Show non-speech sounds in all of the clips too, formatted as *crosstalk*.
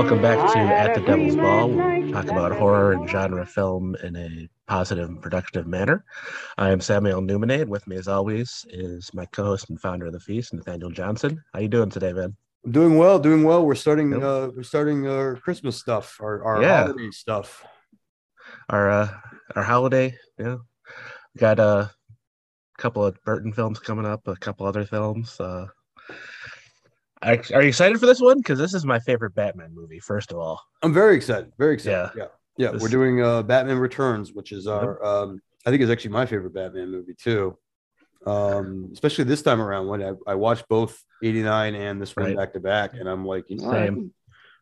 welcome back to At the Devil's Ball. We talk about horror and genre film in a positive and productive manner. I am Samuel Newman, and with me, as always, is my co-host and founder of the feast, Nathaniel Johnson. How are you doing today, man? I'm doing well, doing well. We're starting uh we're starting our Christmas stuff, our, our Yeah. holiday stuff. Our uh, our holiday, yeah. We got a couple of Burton films coming up, a couple other films. Uh, are are you excited for this one? Because this is my favorite Batman movie. First of all, I'm very excited, very excited. Yeah. Yeah. This- We're doing uh Batman Returns, which is our um I think is actually my favorite Batman movie too. Um, especially this time around when I, I watched both 89 and this one Right. back to back, and I'm like, you know, I think,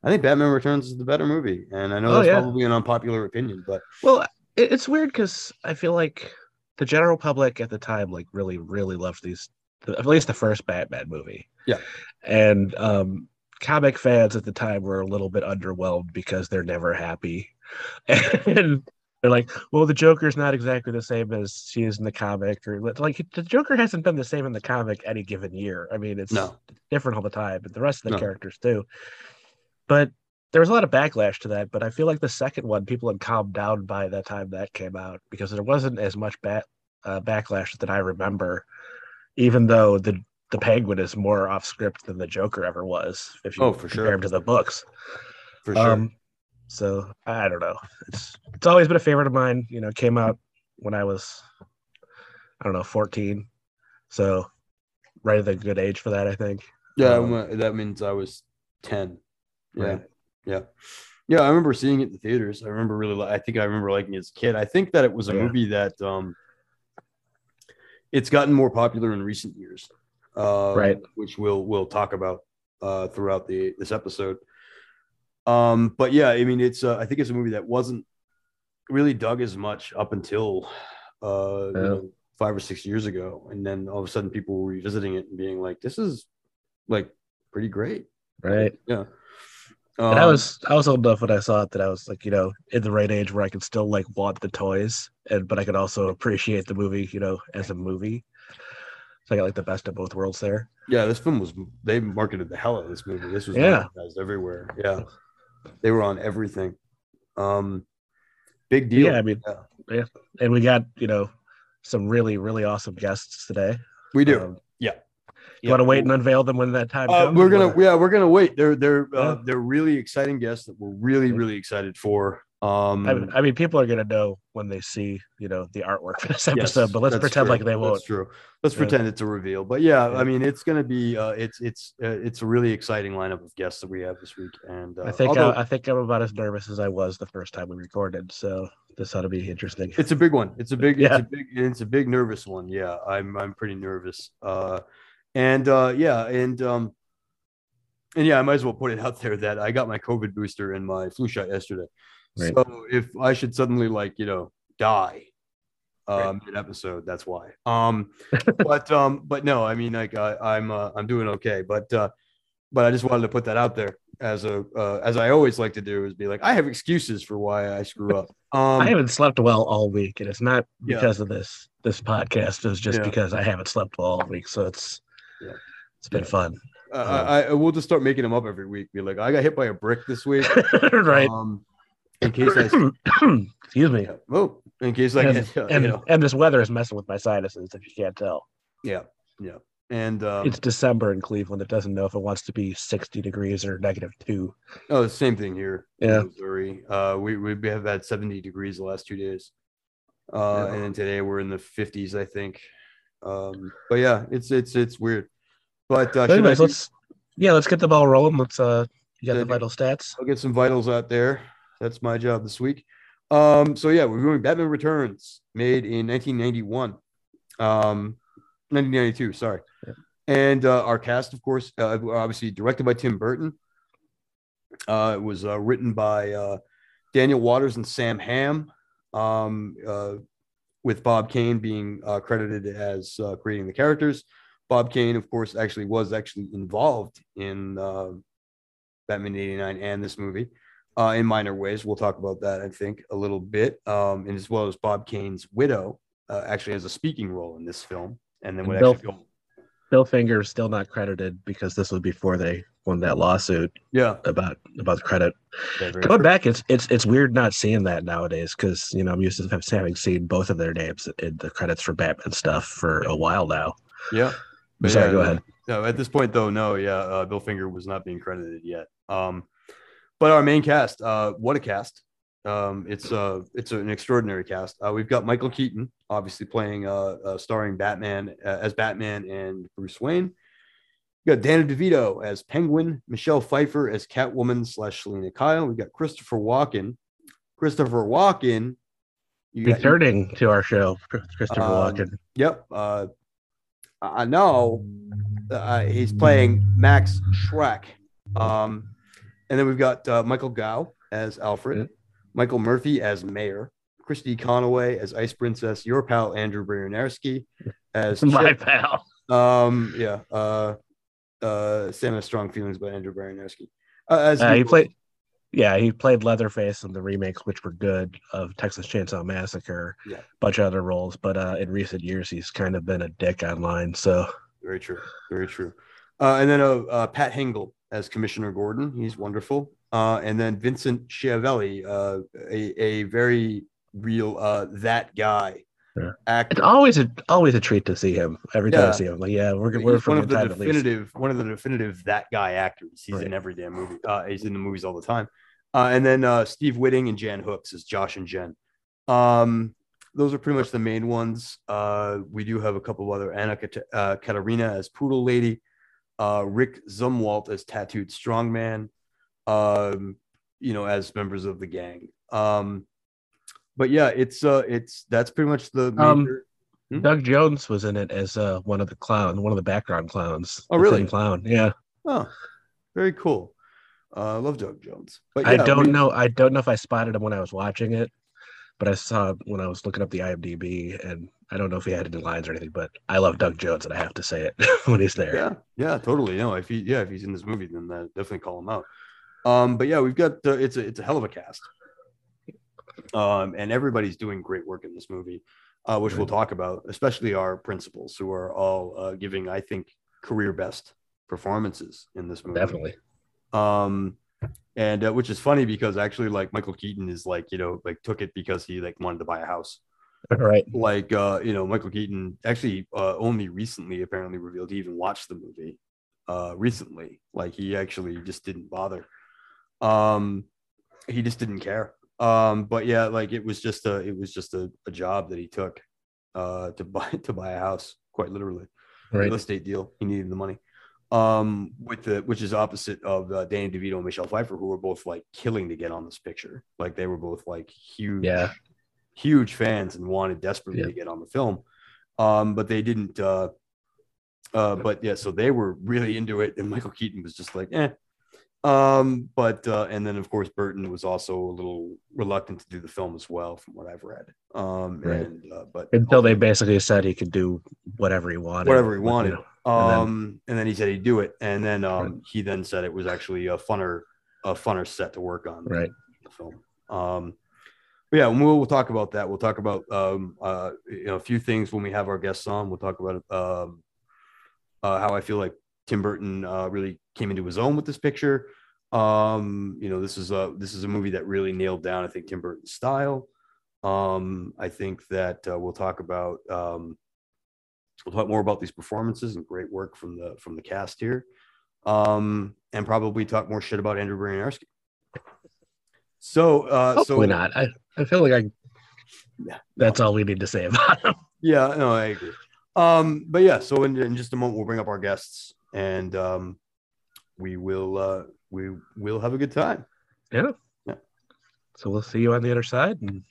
I think Batman Returns is the better movie. And I know Oh, that's yeah. probably an unpopular opinion, but Well, it, it's weird because I feel like the general public at the time like really, really loved these. At least the first Batman movie. Yeah. And um, comic fans at the time were a little bit underwhelmed because they're never happy, *laughs* and they're like, "Well, the Joker's not exactly the same as she is in the comic, or like the Joker hasn't been the same in the comic any given year. I mean, it's no. different all the time, but the rest of the No. characters too. But there was a lot of backlash to that. But I feel like the second one, people had calmed down by the time that came out because there wasn't as much bat, uh, backlash that I remember, even though the the Penguin is more off script than the Joker ever was. If you Oh, for compare sure. him to the books, For sure. um, so I don't know. It's it's always been a favorite of mine. You know, came out when I was, I don't know, fourteen. So right at the good age for that, I think. Yeah, Um, that means I was 10. Yeah. Right. Yeah. Yeah, I remember seeing it in the theaters. I remember really I think I remember liking it as a kid. I think that it was a Yeah. movie that um it's gotten more popular in recent years. Uh Right. which we'll we'll talk about uh throughout the this episode. Um but yeah, I mean it's uh, I think it's a movie that wasn't really dug as much up until uh you know, 5 or 6 years ago and then all of a sudden people were revisiting it and being like this is like pretty great. Right. Yeah. And I Um, was I was old enough when I saw it that I was like, you know, in the right age where I could still like want the toys and but I could also appreciate the movie, you know, as a movie. So I got like the best of both worlds there. yeah, this film was they marketed the hell out of this movie. This was Yeah. advertised everywhere. Yeah. They were on everything. Um big deal. Yeah, I mean, Yeah. yeah. And we got, you know, some really, really awesome guests today. We do. Um, yeah. you want to wait and unveil them when that time Uh, comes? we're gonna or- yeah, we're gonna wait. They're they're uh, they're really exciting guests that we're really, really excited for. Um I mean, I mean, people are gonna know when they see, you know, the artwork for this yes, episode, but let's pretend true. like they won't. That's true. Let's Yeah. pretend it's a reveal. But yeah, Yeah. I mean, it's gonna be uh, it's it's uh, it's a really exciting lineup of guests that we have this week. And uh, I think although- I, I think I'm about as nervous as I was the first time we recorded, so this ought to be interesting. It's a big one. It's a big, *laughs* Yeah. it's a big, it's a big nervous one. Yeah, I'm, I'm pretty nervous. Uh, and uh, yeah, and um, and yeah, I might as well put it out there that I got my COVID booster and my flu shot yesterday. Right. So if I should suddenly like you know die, um, mid episode, that's why. Um, *laughs* but um, but no, I mean like I, I'm uh, I'm doing okay, but uh, but I just wanted to put that out there as a uh, as I always like to do is be like I have excuses for why I screw up. *laughs* Um, I haven't slept well all week, and it's not Yeah. because of this this podcast. It's just Yeah. because I haven't slept well all week. So it's Yeah. it's been Yeah. fun, Uh, I, I we'll just start making them up every week. Be like, I got hit by a brick this week. *laughs* right? Um, in case I, *clears throat* Excuse me. oh, in case I, And, and, you know, and this weather is messing with my sinuses. If you can't tell, yeah, yeah, and um, it's December in Cleveland. It doesn't know if it wants to be sixty degrees or negative two. oh, the same thing here. in Yeah. Missouri. Uh, we we have had seventy degrees the last two days, uh, Yeah. and then today we're in the fifties, I think. Um, but yeah, it's it's it's weird. But uh, But anyways, let's yeah, let's get the ball rolling. Let's uh, you got the vital stats. I'll get some vitals out there. That's my job this week. Um, so yeah, we're doing Batman Returns, made in 1991, um, 1992. Sorry, Yeah. and uh, our cast, of course, uh, obviously directed by Tim Burton. Uh, it was uh, written by uh, Daniel Waters and Sam Hamm, um, uh, with Bob Kane being uh, credited as uh, creating the characters. Bob Kane, of course, actually was actually involved in uh, Batman '89 and this movie uh, in minor ways. We'll talk about that, I think, a little bit, um, and as well as Bob Kane's widow uh, actually has a speaking role in this film, and then And would Bill- go. Bill Finger is still not credited because this was before they won that lawsuit Yeah, about about the credit. yeah Going true. back, it's it's it's weird not seeing that nowadays because you know I'm used to having seen both of their names in the credits for Batman stuff for a while now. Yeah. But Sorry, yeah, go ahead. No, at this point though, no, yeah, uh, Bill Finger was not being credited yet. Um, but our main cast, uh, what a cast! Um, it's uh, it's an extraordinary cast. Uh, we've got Michael Keaton, obviously playing, uh, uh starring Batman uh, as Batman and Bruce Wayne. We got Danny DeVito as Penguin, Michelle Pfeiffer as Catwoman slash Selina Kyle. We got Christopher Walken. Christopher Walken. Returning to our show, Christopher Um, Walken. Yep. Uh, I know uh, he's playing Max Shreck. Um, and then we've got uh, Michael Gow as Alfred, Yeah. Michael Murphy as Mayor, Cristi Conaway as Ice Princess, your pal Andrew Bryniarski *laughs* as My Chip. pal. Um, yeah. Uh, uh, Sam has strong feelings about Andrew Bryniarski. Uh, as Uh, he played. Yeah, he played Leatherface in the remakes, which were good of Texas Chainsaw Massacre. Yeah. bunch of other roles, but uh, in recent years he's kind of been a dick online. So Very true. Very true. Uh, and then uh, uh, Pat Hingle as Commissioner Gordon. He's wonderful. Uh, and then Vincent Schiavelli, uh, a, a very real uh, that guy Yeah. actor. it's always a always a treat to see him. Every time Yeah. I see him, like yeah, we're we're one of the time at least. definitive, one of the definitive that guy actors. He's Right. in every damn movie. Uh, he's in the movies all the time. Uh, and then uh, Steve Witting and Jan Hooks as Josh and Jen. Um, those are pretty much the main ones. Uh, we do have a couple of other Anna Kat- uh, Katarina as Poodle Lady, uh, Rick Zumwalt as Tattooed Strongman, um, you know, as members of the gang. Um, but yeah, it's uh, it's that's pretty much the Um, major. Hmm? Doug Jones was in it as uh, one of the clown, one of the background clowns. Oh, really? Clown, yeah. Oh, very cool. Uh, I love Doug Jones. But I don't we- know. I don't know if I spotted him when I was watching it, but I saw when I was looking up the IMDb, and I don't know if he had any lines or anything. But I love Doug Jones, and I have to say it *laughs* when he's there. Yeah, yeah, totally. No, if he, yeah, if he's in this movie, then uh, definitely call him out. Um, but yeah, we've got uh, it's a it's a hell of a cast. Um, and everybody's doing great work in this movie, uh, which we'll talk about, especially our principals who are all uh, giving, I think, career best performances in this movie. Definitely. um and uh, which is funny because actually like michael keaton is like you know like took it because he like wanted to buy a house *laughs* right like uh you know michael keaton actually uh only recently apparently revealed he even watched the movie uh recently like he actually just didn't bother um he just didn't care um but yeah like it was just a it was just a, a job that he took uh to buy *laughs* to buy a house quite literally Right. real estate deal. He needed the money. Um, with the which is opposite of uh, Danny DeVito and Michelle Pfeiffer, who were both like killing to get on this picture. Like they were both like huge, Yeah. huge fans and wanted desperately Yeah. to get on the film. Um, but they didn't. Uh, uh, but yeah, so they were really into it, and Michael Keaton was just like, eh. Um, but uh, and then of course Burton was also a little reluctant to do the film as well, from what I've read. Um, Right. and uh, but Until they basically said he could do whatever he wanted. whatever he with, you wanted. Know, and then- Um, and then, he said he'd do it, and then um, Right. he then said it was actually a funner, a funner set to work on. Right. The film. Um, but yeah, we'll, we'll talk about that. We'll talk about um, uh, you know, a few things when we have our guests on. We'll talk about um, uh, how I feel like Tim Burton uh, really came into his own with this picture. Um, you know, this is a this is a movie that really nailed down, I think, Tim Burton's style. Um, I think that uh, we'll talk about um, we'll talk more about these performances and great work from the from the cast here, um, and probably talk more shit about Andrew Bryniarski. So, uh, Hopefully so not. I, I feel like I. Yeah, That's all we need to say about him. *laughs* Yeah, no, I agree. Um, but yeah, so in, in just a moment we'll bring up our guests and um, we will uh, we will have a good time. Yeah. Yeah. So we'll see you on the other side and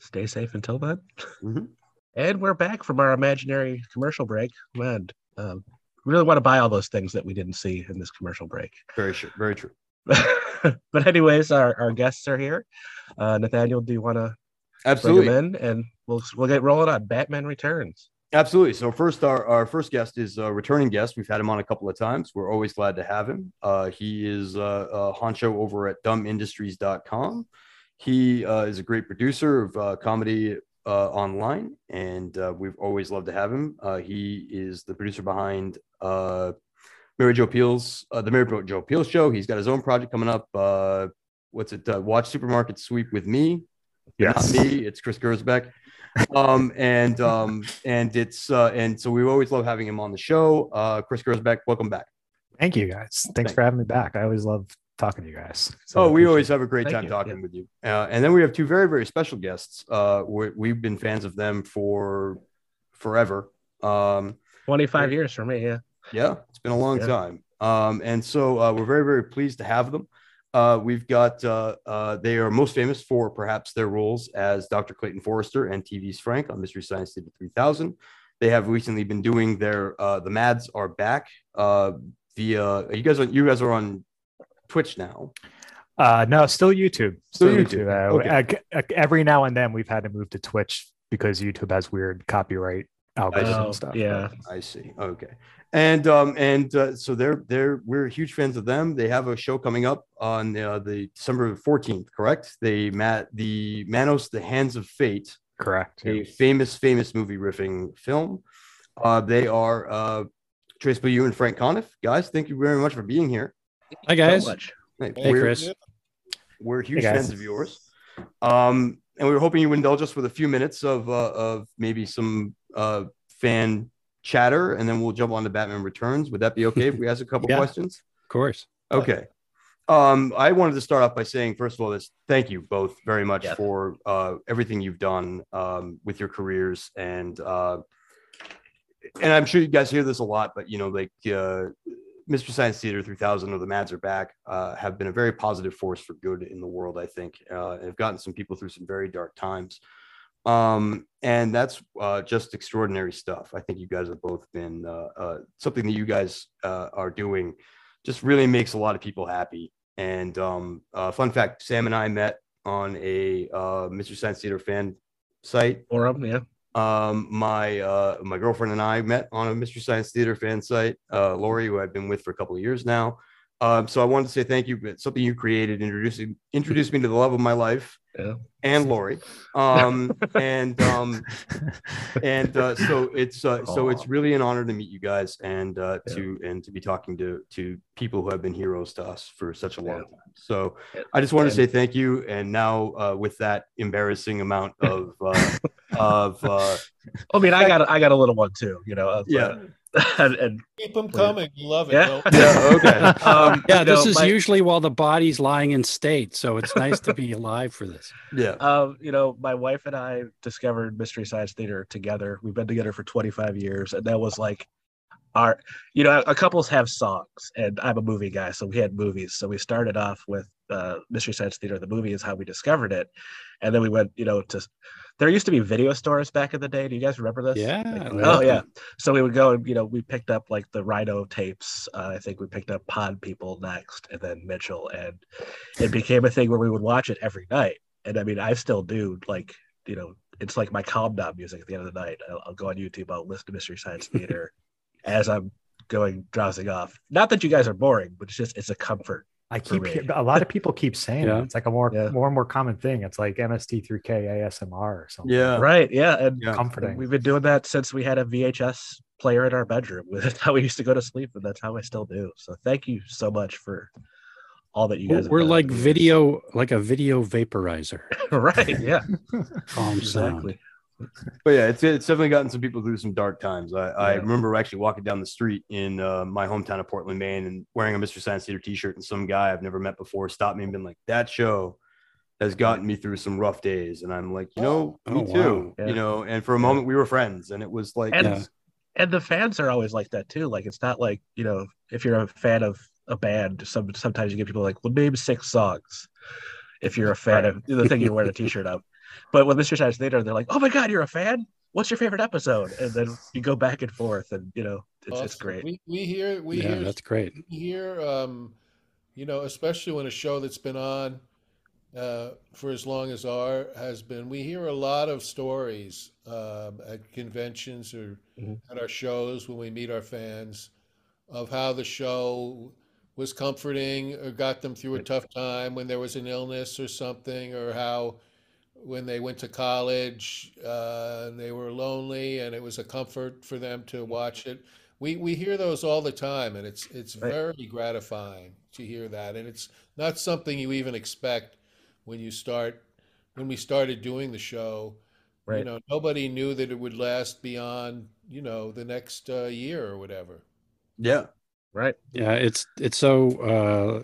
stay safe until then. Mhm. And we're back from our imaginary commercial break. Man, um, we really want to buy all those things that we didn't see in this commercial break. Very true. very true. *laughs* but anyways, our, our guests are here. Uh, Nathaniel, do you want to bring Absolutely. them in and we'll we'll get rolling on Batman Returns. Absolutely. So first, our, our first guest is a returning guest. We've had him on a couple of times. We're always glad to have him. Uh, he is uh, uh, honcho over at dumbindustries.com. He uh, is a great producer of uh, comedy uh, online, and uh, we've always loved to have him. Uh, he is the producer behind uh, Mary Jo Pehl's uh, the Mary Jo Pehl show. He's got his own project coming up. Uh, what's it? Uh, Watch Supermarket Sweep with me. Yes. Not me. It's Chris Gersbeck. um, and um, and it's uh, and so we always love having him on the show. Uh, Chris Gersbeck, welcome back. Thank you guys. Thanks Thanks. for having me back. I always love talking to you guys. *laughs* So Oh, we always it. have a great Thank time you. talking Yeah. with you. Uh, and then we have two very, very special guests. Uh, we we've been fans of them for forever. Um, 25 years for me. Yeah. yeah, it's been a long Yeah. time. Um, and so uh, we're very, very pleased to have them. Uh, we've got, uh, uh, they are most famous for perhaps their roles as Dr. Clayton Forrester and TV's Frank on Mystery Science Theater 3000. They have recently been doing their, uh, the Mads are back uh, via, you guys, are, you guys are on Twitch now. Uh, no, still YouTube. Still YouTube. Uh, Okay. uh, every now and then we've had to move to Twitch because YouTube has weird copyright algorithms Oh, and stuff. yeah. I see. Okay. And um and uh, so they're they're we're huge fans of them. They have a show coming up on uh, the December 14th, correct? They met the Manos the Hands of Fate, Correct. a famous famous movie riffing film. Uh they are uh Trace Beaulieu and Frank Conniff. Guys, thank you very much for being here. Hi guys. So. Hey, Hey, we're, Chris. we're huge guys. fans of yours. Um, and we were hoping you would indulge us with a few minutes of uh, of maybe some uh, fan chatter, and then we'll jump on to Batman Returns. Would that be okay if we ask a couple *laughs* Yeah. questions? Of course. Okay. Um, I wanted to start off by saying, first of all, this thank you both very much Yeah. for uh, everything you've done um, with your careers, and uh, and I'm sure you guys hear this a lot, but you know, like uh, Mystery Science Theater 3000 or the Mads are back uh, have been a very positive force for good in the world. I think uh, have gotten some people through some very dark times, um, and that's uh, just extraordinary stuff. I think you guys have both been uh, uh, something that you guys uh, are doing just really makes a lot of people happy. And um, fun fact: Sam and I met on a Mystery Science Theater fan site. Forum. Yeah. Um, my uh, my girlfriend and I met on a Mystery Science Theater fan site. Uh, Lori, who I've been with for a couple of years now. Um, so I wanted to say thank you. It's something you created, introducing introduced me to the love of my life, Yeah. and Lori. Um, and um, and uh, so it's uh, so it's really an honor to meet you guys and uh, Yeah. to and to be talking to to people who have been heroes to us for such a long Yeah. time. So I just wanted to say thank you. And now uh, with that embarrassing amount of uh, of uh, *laughs* I mean, I got I got a little one too. You know. Of, yeah *laughs* and, and Keep them coming. You love it. Yeah. Don't- yeah okay *laughs* um, Yeah, you this know, is my- usually while the body's lying in state, so it's nice to be alive for this. *laughs* yeah Um, you know, my wife and I discovered Mystery Science Theater together. We've been together for 25 years, and that was like our, you know, a couples have songs, and I'm a movie guy, so we had movies. So we started off with uh, Mystery Science Theater. The movie is how we discovered it, and then we went, you know, to. There used to be video stores back in the day. Do you guys remember this? Yeah, Like- oh yeah. So we would go and you know we picked up like the Rhino tapes. Uh, I think we picked up Pod People next, and then Mitchell, and it became a thing where we would watch it every night. And I mean, I still do. Like you know, it's like my calm down music at the end of the night. I'll, I'll go on YouTube. I'll listen to Mystery Science *laughs* Theater as I'm going drowsing off. Not that you guys are boring, but it's just it's a comfort. I keep a lot of people keep saying Yeah. it. It's like a more Yeah. more and more common thing. It's like MST3K ASMR or something. yeah Right? Yeah. And Yeah. comforting. we've been doing that since we had a VHS player in our bedroom. *laughs* That's how we used to go to sleep, and that's how I still do. So thank you so much for all that you guys. we're done. like video, like a video vaporizer. *laughs* right? Yeah, *laughs* Calm sound. But yeah, it's it's definitely gotten some people through some dark times. I, I remember actually walking down the street in uh, my hometown of Portland, Maine, and wearing a Mystery Science Theater T-shirt, and some guy I've never met before stopped me and been like, "That show has gotten me through some rough days," and I'm like, "You know, Oh, me wow. too." Yeah. You know, and for a moment we were friends, and it was like, And Yeah. and the fans are always like that too. Like it's not like you know if you're a fan of a band, some sometimes you get people like, well, name six songs. If you're a fan of the thing you're wearing a T-shirt of, but with Mystery Science Theater, they're like, oh my god, you're a fan. What's your favorite episode? And then you go back and forth, and you know it's, it's great. We, we hear we Yeah, hear that's great. we hear um, you know, especially when a show that's been on uh, for as long as our has been, we hear a lot of stories um, at conventions or Mhm. at our shows when we meet our fans of how the show was comforting or got them through a tough time when there was an illness or something, or how when they went to college uh, and they were lonely and it was a comfort for them to watch it. we we hear those all the time, and it's it's Right. very gratifying to hear that, and it's not something you even expect when you start when we started doing the show. You know, nobody knew that it would last beyond you know the next uh, year or whatever. Yeah. Right. Yeah, it's it's so uh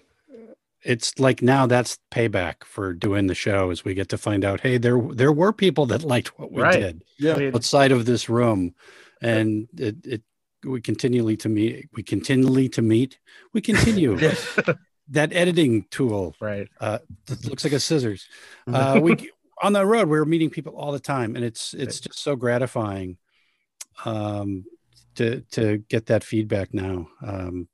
it's like now that's payback for doing the show as we get to find out, hey, there there were people that liked what we Right. did Yeah. Outside of this room. And it it we continually to meet we continually to meet. We continue *laughs* that editing tool right. uh that looks like a scissors. *laughs* Uh we on the road we're meeting people all the time and it's it's just so gratifying um to to get that feedback now. Um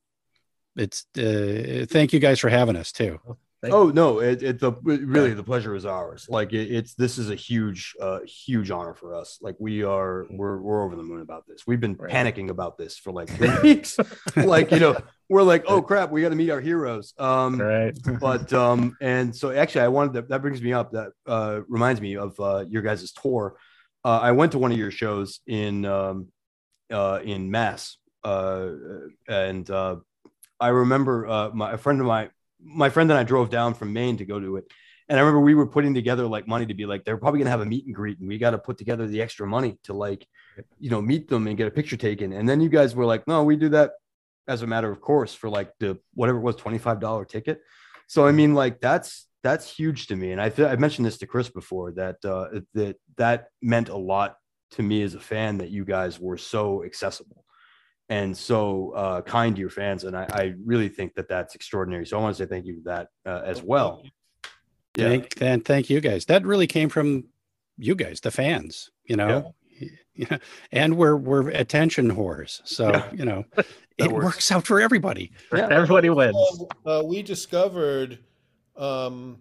it's uh thank you guys for having us too. Thank Oh no, it, it the it- really the pleasure is ours. Like it, it's this is a huge uh huge honor for us. Like we are we're we're over the moon about this. We've been Right. panicking about this for like *laughs* three weeks. like you know, we're like, oh crap, we got to meet our heroes. Um Right. but um and so actually I wanted to, that brings me up that uh reminds me of uh your guys' tour. Uh, I went to one of your shows in um uh in Mass. Uh and uh I remember uh my a friend of mine my friend and I drove down from Maine to go to it. And I remember we were putting together like money to be like, they're probably gonna have a meet and greet, and we got to put together the extra money to like, you know, meet them and get a picture taken. And then you guys were like, no, we do that as a matter of course for like the whatever it was, $25 ticket. So I mean, like that's that's huge to me. And I feel I mentioned this to Chris before that uh that that meant a lot to me as a fan that you guys were so accessible and so uh, kind to your fans. And I, I really think that that's extraordinary. So I want to say thank you for that uh, as well. Yeah. Thank and thank you guys. That really came from you guys, the fans, you know. Yeah. *laughs* And we're we're attention whores. So, Yeah. you know, *laughs* it works. works out for everybody. Yeah. *laughs* Everybody wins. Uh, we discovered um,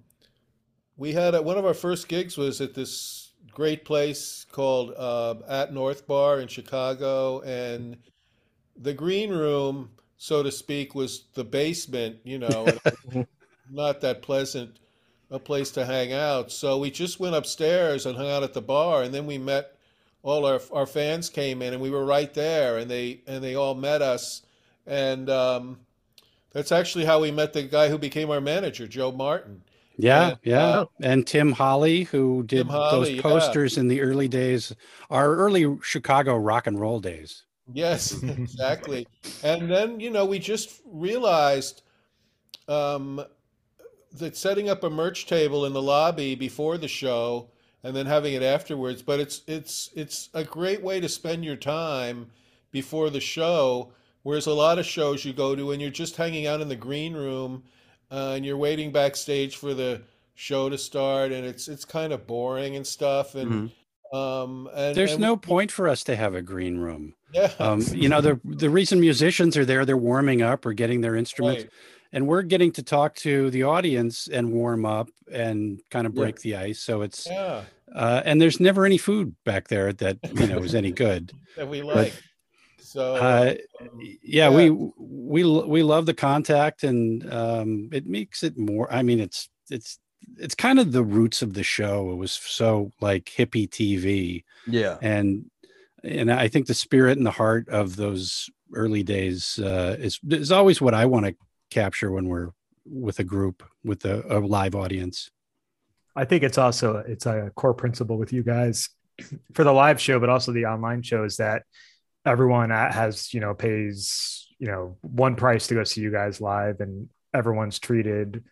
we had a, one of our first gigs was at this great place called uh, at North Bar in Chicago, and the green room, so to speak, was the basement. You know, *laughs* not that pleasant a place to hang out. So we just went upstairs and hung out at the bar, and then we met all our our fans came in, and we were right there, and they and they all met us, and. Um, that's actually how we met the guy who became our manager, Joe Martin. Yeah, And, yeah. uh, and Tim Holly, who did Holly, those yeah. posters in the early days, our early Chicago rock and roll days. Yes, *laughs* exactly. and then, you know, we just realized um, that setting up a merch table in the lobby before the show and then having it afterwards, but it's it's it's a great way to spend your time before the show. Whereas a lot of shows you go to and you're just hanging out in the green room uh, and you're waiting backstage for the show to start and it's it's kind of boring and stuff and um and There's and- no point for us to have a green room. yeah Um, you know, the the reason musicians are there, they're warming up or getting their instruments, right. and we're getting to talk to the audience and warm up and kind of Yeah. break the ice. So it's yeah uh, and there's never any food back there that you know is any *laughs* good. that we like. So Uh, um, yeah, Yeah. we we we love the contact, and um, it makes it more. I mean, it's it's it's kind of the roots of the show. It was so like hippie TV, Yeah. and and I think the spirit and the heart of those early days uh, is is always what I want to capture when we're with a group with a, a live audience. I think it's also it's a core principle with you guys *clears throat* for the live show, but also the online shows that everyone at- has you know pays you know one price to go see you guys live, and everyone's treated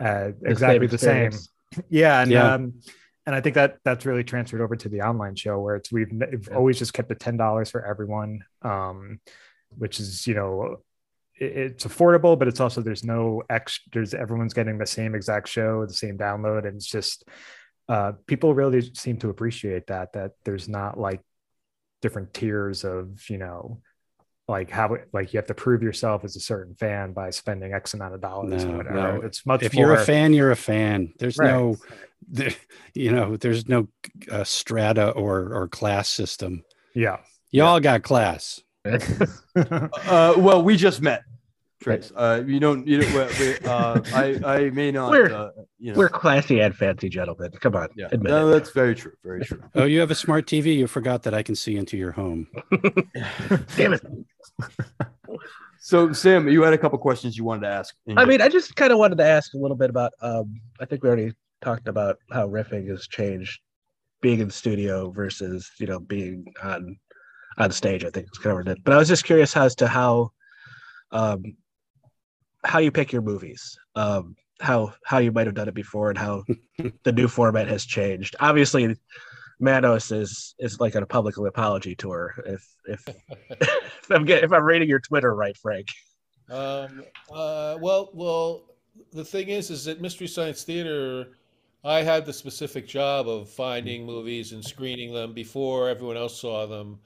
uh, The exactly the same. *laughs* Yeah, and Yeah. um, and I think that that's really transferred over to the online show where it's we've, we've Yeah. always just kept the ten dollars for everyone, um, which is you know it- it's affordable, but it's also there's no extra. There's everyone's getting the same exact show, the same download, and it's just uh, people really seem to appreciate that. That there's not like different tiers of you know like how like you have to prove yourself as a certain fan by spending X amount of dollars No, or whatever. no. It's much if more. you're a fan, you're a fan. There's Right. no, *laughs* there, you know, there's no uh, strata or or class system. yeah. Y'all got class. *laughs* Uh, well, we just met. Trace, uh, you don't, you know, we, uh, I, I may not, We're- uh, you know, We're classy and fancy gentlemen. Come on, yeah, admit no, it. that's very true, very true. Oh, you have a smart TV. You forgot that I can see into your home. *laughs* Damn it! So Sam, you had a couple questions you wanted to ask. I mean, I just kind of wanted to ask a little bit about. Um, I think we already talked about how riffing has changed, being in the studio versus you know being on on stage. I think it's covered it, but I was just curious as to how, um, how you pick your movies. Um, how how you might have done it before and how *laughs* the new format has changed. Obviously, Manos is is like on a public apology tour. If if if I'm get, if I'm reading your Twitter right, Frank. Um, uh, well, well, the thing is, is that Mystery Science Theater, I had the specific job of finding movies and screening them before everyone else saw them,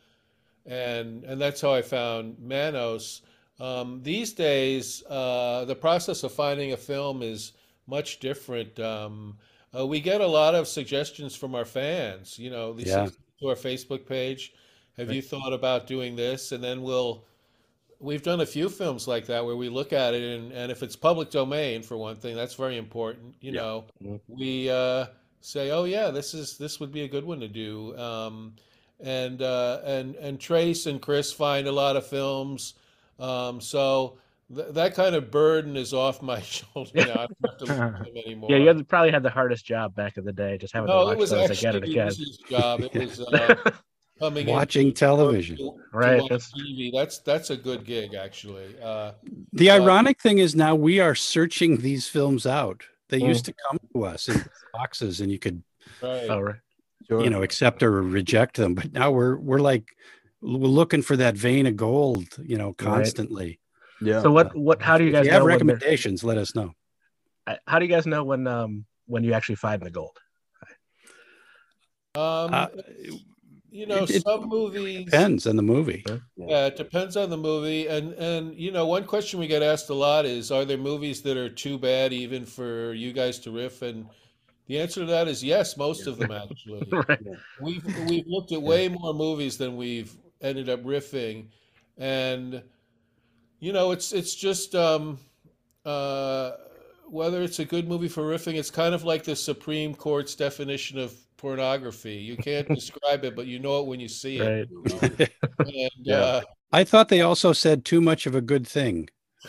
and and that's how I found Manos. Um, these days, uh, the process of finding a film is much different. Um, uh, we get a lot of suggestions from our fans. You know, Yeah. to our Facebook page. Have you thought about doing this? And then we'll. We've done a few films like that where we look at it, and, and if it's public domain, for one thing, that's very important. You Yeah. know, Mhm. we uh, say, "Oh yeah, this is this would be a good one to do." Um, and uh, and and Trace and Chris find a lot of films, um, so th that kind of burden is off my *laughs* shoulder now. I don't have to look at *laughs* them anymore. Yeah, you had, probably had the hardest job back in the day, just having to watch it was those again and the again. easiest job. It was uh, *laughs* coming in Watching television. to, to Right, watch that's- TV. That's that's a good gig actually. Uh, The Uh, ironic thing is now we are searching these films out. They Mm. used to come to us in boxes and you could, right. Oh, right. Sure. you know, accept or reject them. But now we're we're like we're looking for that vein of gold, you know, constantly. Yeah. So what? What? How do you If guys you have know when recommendations, let us know. How do you guys know when um when you actually find the gold? Um, Uh, you know, it- it some movies. Depends on the movie. Yeah, it depends on the movie, and and you know, one question we get asked a lot is, are there movies that are too bad even for you guys to riff? And the answer to that is yes, most of them actually. *laughs* right. We've we've looked at way more movies than we've ended up riffing, and you know, it's it's just um, uh, whether it's a good movie for riffing. It's kind of like the Supreme Court's definition of pornography. You can't *laughs* describe it, but you know it when you see it. Right. *laughs* And Yeah. uh, I thought they also said too much of a good thing. *laughs*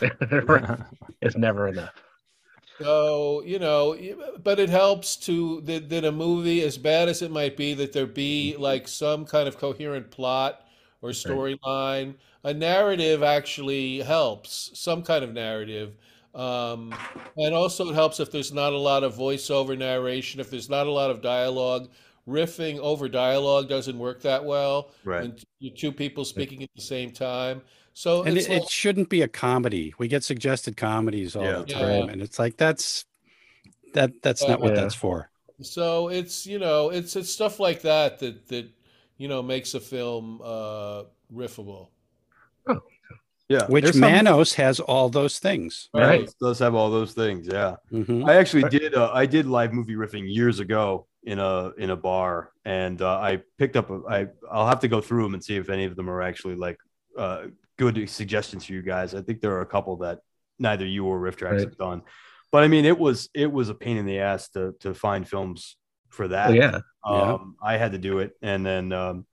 It's never enough. So, you know, but it helps to that, that a movie, as bad as it might be, that there be like some kind of coherent plot or storyline. A narrative actually helps, some kind of narrative. Um, and also, it helps if there's not a lot of voiceover narration, if there's not a lot of dialogue. Riffing over dialogue doesn't work that well Right. when you're two people speaking at the same time. So And it's it, like- it shouldn't be a comedy. We get suggested comedies all Yeah. the time, Yeah. and it's like that's that that's not what Yeah. that's for. So it's you know it's it's stuff like that that that you know makes a film uh, riffable. Yeah. Which There's some- Manos has all those things. Right. Manos does have all those things. Yeah. Mhm. I actually did. Uh, I did live movie riffing years ago in a in a bar, and uh, I picked up. A, I I'll have to go through them and see if any of them are actually like uh, good suggestions for you guys. I think there are a couple that neither you or RiffTrax Right. have done, but I mean, it was it was a pain in the ass to to find films for that. Oh, yeah. Yeah. Um, I had to do it, and then um,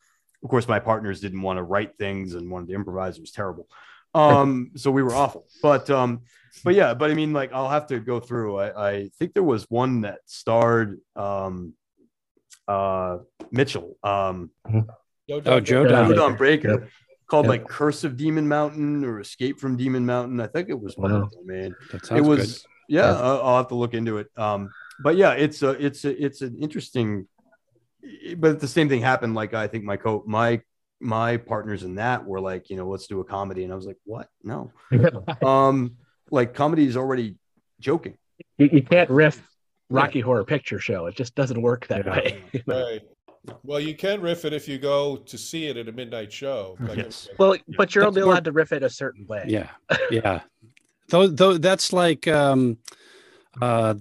of course my partners didn't want to write things and wanted to improvise. It was terrible. Um, *laughs* so we were awful. But um, but yeah, but I mean, like I'll have to go through. I, I think there was one that starred um, uh, Mitchell, um, Yo, Oh, Joe Don. Joe Don Baker, Yep. called Yep. like Curse of Demon Mountain or Escape from Demon Mountain. I think it was Wow. public domain That it was good. yeah, Yeah. I'll, I'll have to look into it um but yeah it's a it's a it's an interesting but the same thing happened like i think my co my my partners in that were like you know let's do a comedy and i was like what no *laughs* um like comedy is already joking you, you can't riff Rocky Horror Picture Show. It just doesn't work that Yeah. way. *laughs* Right. Well, you can riff it if you go to see it at a midnight show. Like Yes. well, but you're That's only more- allowed to riff it a certain way. Yeah, yeah. though, though that's like um, uh,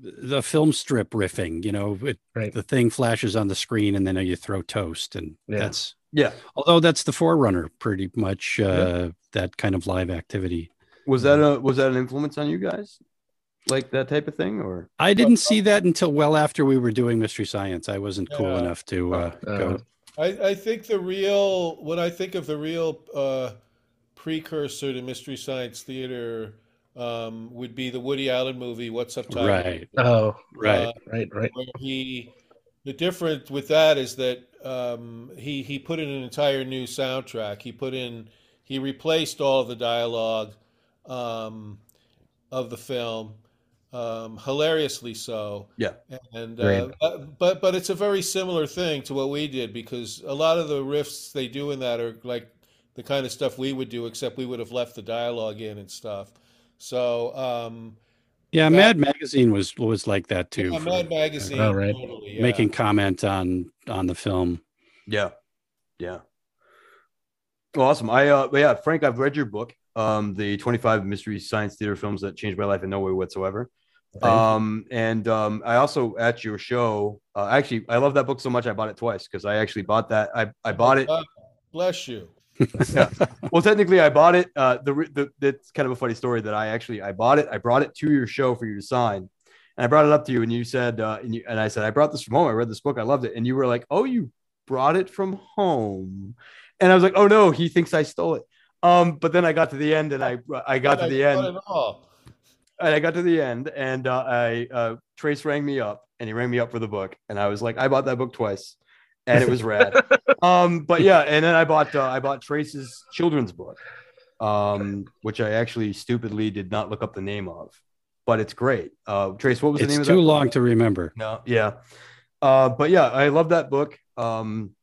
the film strip riffing. You know, it, Right. the thing flashes on the screen, and then you throw toast, and Yeah. that's yeah although that's the forerunner, pretty much uh, that kind of live activity. was that a was that an influence on you guys like that type of thing or I didn't see that until well after we were doing Mystery Science. I wasn't cool Yeah. enough to uh, Uh, go. I, I think the real when I think of the real uh, precursor to Mystery Science Theater um, would be the Woody Allen movie What's Up, Tiger? Right. Oh, Right. Uh, right, right. where he the difference with that is that um, he he put in an entire new soundtrack. He put in he replaced all the dialogue um, of the film, um, hilariously so. Yeah. and uh, Agreed. but but but it's a very similar thing to what we did because a lot of the riffs they do in that are like the kind of stuff we would do, except we would have left the dialogue in and stuff. So. Um, Yeah, That- Mad Magazine was was like that too. yeah, for Mad Magazine, Oh, right. totally, yeah. Making comment on on the film. Yeah. Yeah. Well, awesome. I uh yeah, Frank, I've read your book, um, the 25 mystery science theater films that changed my life in no way whatsoever. Um, and um, I also at your show, uh, actually, I love that book so much I bought it twice because I actually bought that. I, I bought it. Bless you. Well, technically, I bought it. Uh, the, the that's kind of a funny story that I actually I bought it. I brought it to your show for you to sign, and I brought it up to you, and you said, uh, and, you, and I said, I brought this from home. I read this book. I loved it, and you were like, Oh, you brought it from home, and I was like, Oh no, he thinks I stole it. Um, but then I got to the end, and I I got to the end, and I got to the end, and uh, I uh, Trace rang me up, and he rang me up for the book, and I was like, I bought that book twice, and it was rad. *laughs* um, but yeah, and then I bought uh, I bought Trace's children's book, um, which I actually stupidly did not look up the name of, but it's great. Uh, Trace, what was the It's name of too that? long to remember. No, yeah, uh, but yeah, I love that book. Um,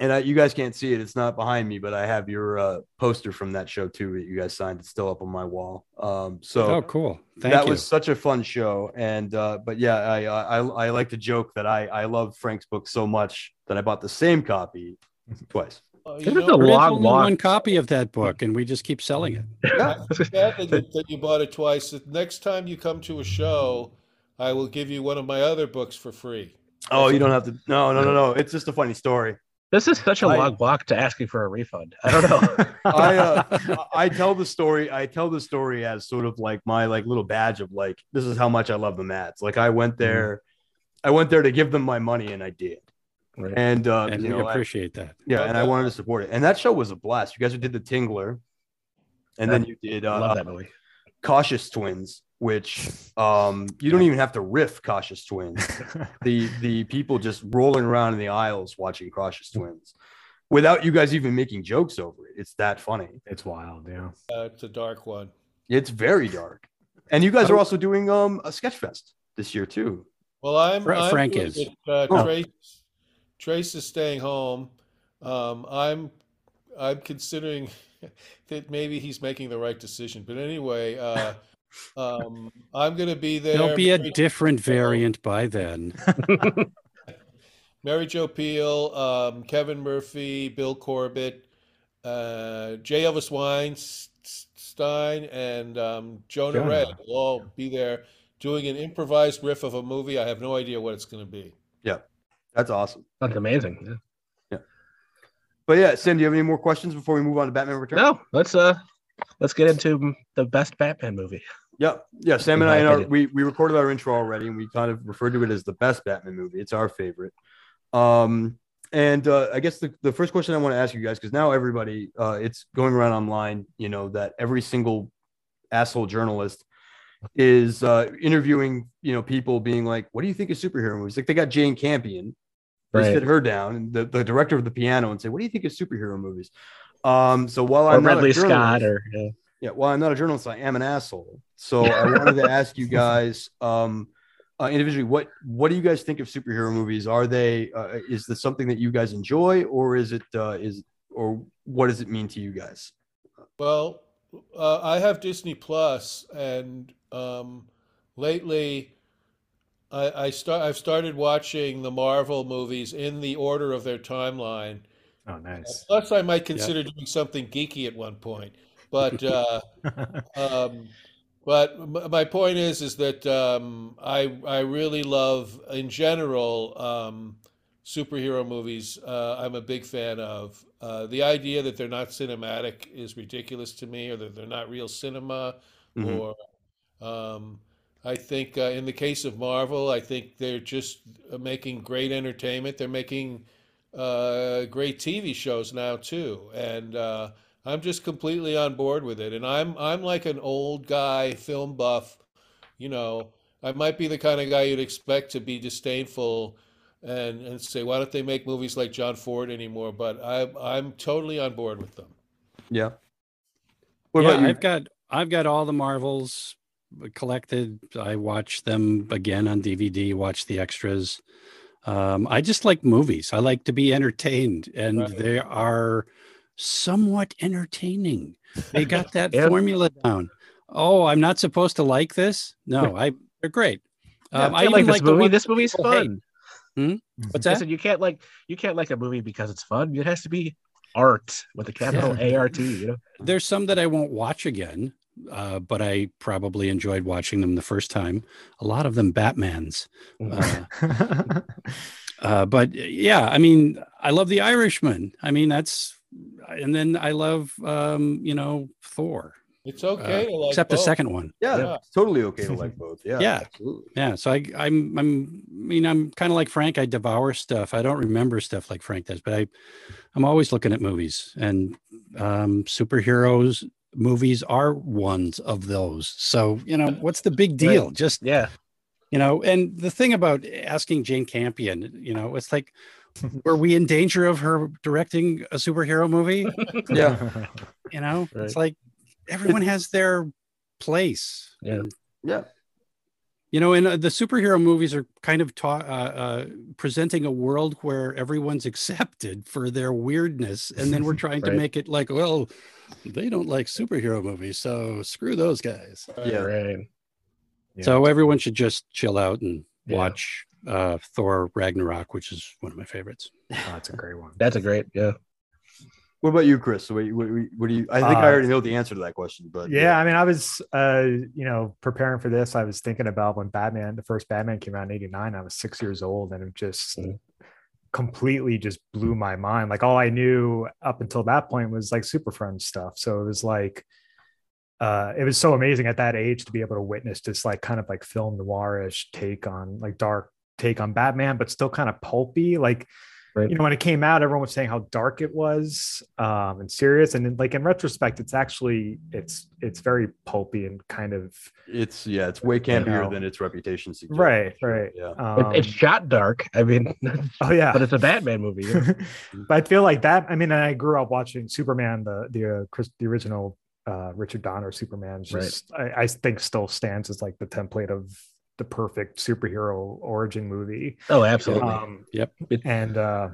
and I, you guys can't see it; it's not behind me, but I have your uh, poster from that show too that you guys signed. It's still up on my wall. Um, so Oh, cool. Thank that you. was such a fun show and uh but yeah I, I i like to joke that i i love frank's book so much that i bought the same copy *laughs* twice Uh, It was know, a There is long only walk. one copy of that book, and we just keep selling it. *laughs* yeah glad that, you- that you bought it twice. The Next time you come to a show, I will give you one of my other books for free. oh you don't have to no no no no it's just a funny story This is such a I- long walk to asking for a refund. I don't know. *laughs* i uh *laughs* i tell the story i tell the story as sort of like my like little badge of like this is how much i love the Mads like i went there i went there to give them my money and i did Right. and uh and you we know I- appreciate that. yeah and i wanted to support it and that show was a blast you guys did the tingler and then you did I uh, love that movie. Cautious twins which um you don't even have to riff cautious twins the the people just rolling around in the aisles watching cautious twins without you guys even making jokes over it it's that funny it's wild. Yeah. Uh, it's a dark one. it's very dark and you guys are also doing um a sketch fest this year too Well, I'm, Fra- I'm Frank is. with, Uh, Oh. Trace, Trace is staying home. Um, I'm I'm considering *laughs* that maybe he's making the right decision. But anyway, uh, um, I'm going to be there. There'll be a Mary- different variant by then. *laughs* *laughs* Mary Jo Pehl, um, Kevin Murphy, Bill Corbett, uh, J. Elvis Weinstein, and um, Jonah, Jonah. Ray will all be there doing an improvised riff of a movie. I have no idea what it's going to be. Yeah, that's awesome That's amazing. But yeah sam do you have any more questions before we move on to batman returns No, let's uh let's get into the best Batman movie. Yeah, yeah. Sam and I, in our, we we recorded our intro already, and we kind of referred to it as the best Batman movie. It's our favorite. Um, and uh, I guess the, the first question I want to ask you guys, because now everybody, uh, it's going around online, you know, that every single asshole journalist is uh, interviewing, you know, people being like, "What do you think of superhero movies?" Like they got Jane Campion, Right. sit her down, and the, the director of the piano, and say, "What do you think of superhero movies?" Um, so while Or I'm not a Ridley Scott journalist- or yeah. yeah, well, I'm not a journalist. I am an asshole. So *laughs* I wanted to ask you guys um, uh, individually what what do you guys think of superhero movies? Are they uh, is this something that you guys enjoy, or is it uh, is or what does it mean to you guys? Well, uh, I have Disney Plus, and um, lately, I, I start. I've started watching the Marvel movies in the order of their timeline. Oh, nice. Plus, I might consider doing something geeky at one point. *laughs* But uh, um, but my point is, is that um, I I really love, in general, um, superhero movies. Uh, I'm a big fan of. Uh, the idea that they're not cinematic is ridiculous to me, or that they're not real cinema, Mhm. or um, I think uh, in the case of Marvel, I think they're just uh, making great entertainment. They're making uh, great TV shows now too, and uh, I'm just completely on board with it, and I'm I'm like an old guy film buff. You know, I might be the kind of guy you'd expect to be disdainful and and say, why don't they make movies like John Ford anymore? But I I'm totally on board with them. Yeah. What yeah, about you? I've got I've got all the Marvels collected. I watch them again on DVD. Watch the extras. Um, I just like movies. I like to be entertained, and Right. they are somewhat entertaining. They *laughs* got that Yeah. formula down. Oh, I'm not supposed to like this. No, I they're great. Yeah, Um, I I like this like movie. This movie's people hate. fun. What's I that? said you can't like you can't like a movie because it's fun. It has to be art with a capital A R T. You know, There's some that I won't watch again, uh, but I probably enjoyed watching them the first time. A lot of them Batman's. Uh, *laughs* uh, but yeah, I mean, I love The Irishman. I mean, that's, and then I love, um, you know, Thor, It's okay to like except the second one. yeah, Yeah. it's totally okay to like *laughs* both. Yeah. Yeah. Absolutely. Yeah. So I, I'm, I'm, I mean, I'm kind of like Frank. I devour stuff. I don't remember stuff like Frank does, but I, I'm always looking at movies and um, superheroes movies are ones of those. So, you know, what's the big deal? Just yeah, you know and the thing about asking jane campion you know it's like *laughs* were we in danger of her directing a superhero movie Yeah. *laughs* you know Right. it's like everyone has their place Yeah. And, Yeah. you know and uh, the superhero movies are kind of ta- uh, uh, presenting a world where everyone's *laughs* accepted for their weirdness and then we're trying to make it like well they don't like superhero movies so screw those guys Yeah. right. Yeah. so everyone should just chill out and Yeah. watch uh, Thor Ragnarok, which is one of my favorites. Oh, that's a great one. That's a great yeah. What about you, Chris? What, what, what do you? I think I Uh, already know the answer to that question, but yeah, I mean, I was, uh, you know, preparing for this. I was thinking about when Batman, the first Batman came out in '89. I was six years old, and it just Mhm. Completely just blew my mind. Like all I knew up until that point was like Super Friends stuff. So it was like, uh, it was so amazing at that age to be able to witness this like kind of like film noirish take on like dark take on Batman, but still kind of pulpy. Like Right. you know when it came out everyone was saying how dark it was um and serious and in, like in retrospect it's actually it's it's very pulpy and kind of it's yeah, it's way campier know. than its reputation suggests. right Sure, right Yeah. um, It, it's shot dark. I mean, *laughs* oh yeah but it's a Batman movie. you *laughs* know? but I feel like that. I mean, I grew up watching Superman, the the uh, Chris, the original uh, Richard Donner Superman. is Right. I, I think still stands as like the template of the perfect superhero origin movie. Oh, absolutely. Um, Yep. It- And uh,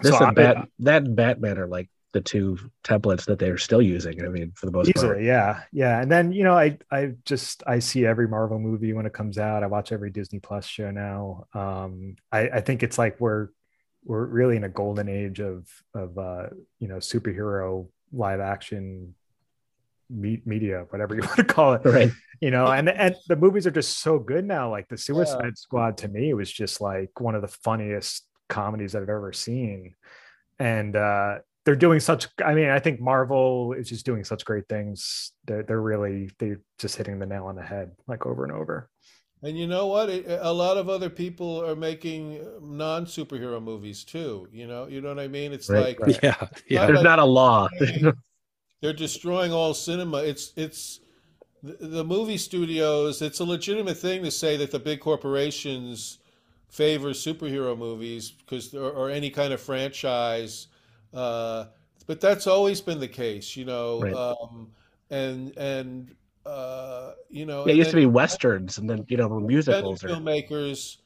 this so I- and Bat, that and Batman are like the two templates that they're still using. I mean, for the most part. easily, yeah, yeah. And then you know, I I just I see every Marvel movie when it comes out. I watch every Disney Plus show now. Um, I, I think it's like we're we're really in a golden age of of uh, you know superhero live action me- media, whatever *laughs* you want to call it. Right. You know, and and the movies are just so good now. Like the Suicide Squad to me was just like one of the funniest comedies I've ever seen, and uh, they're doing such. I mean, I think Marvel is just doing such great things. They're they're really they're just hitting the nail on the head like over and over. And you know what? A lot of other people are making non superhero movies too. You know, you know what I mean? It's Right, like right. Yeah, yeah. Not There's like- not a law. *laughs* they're destroying all cinema. It's it's the, movie studios. It's a legitimate thing to say that the big corporations favor superhero movies because or, or any kind of franchise. Uh, but that's always been the case, you know. Right. Um, and and uh, you know, it and used to be westerns, and then you know the musicals. Or, filmmakers,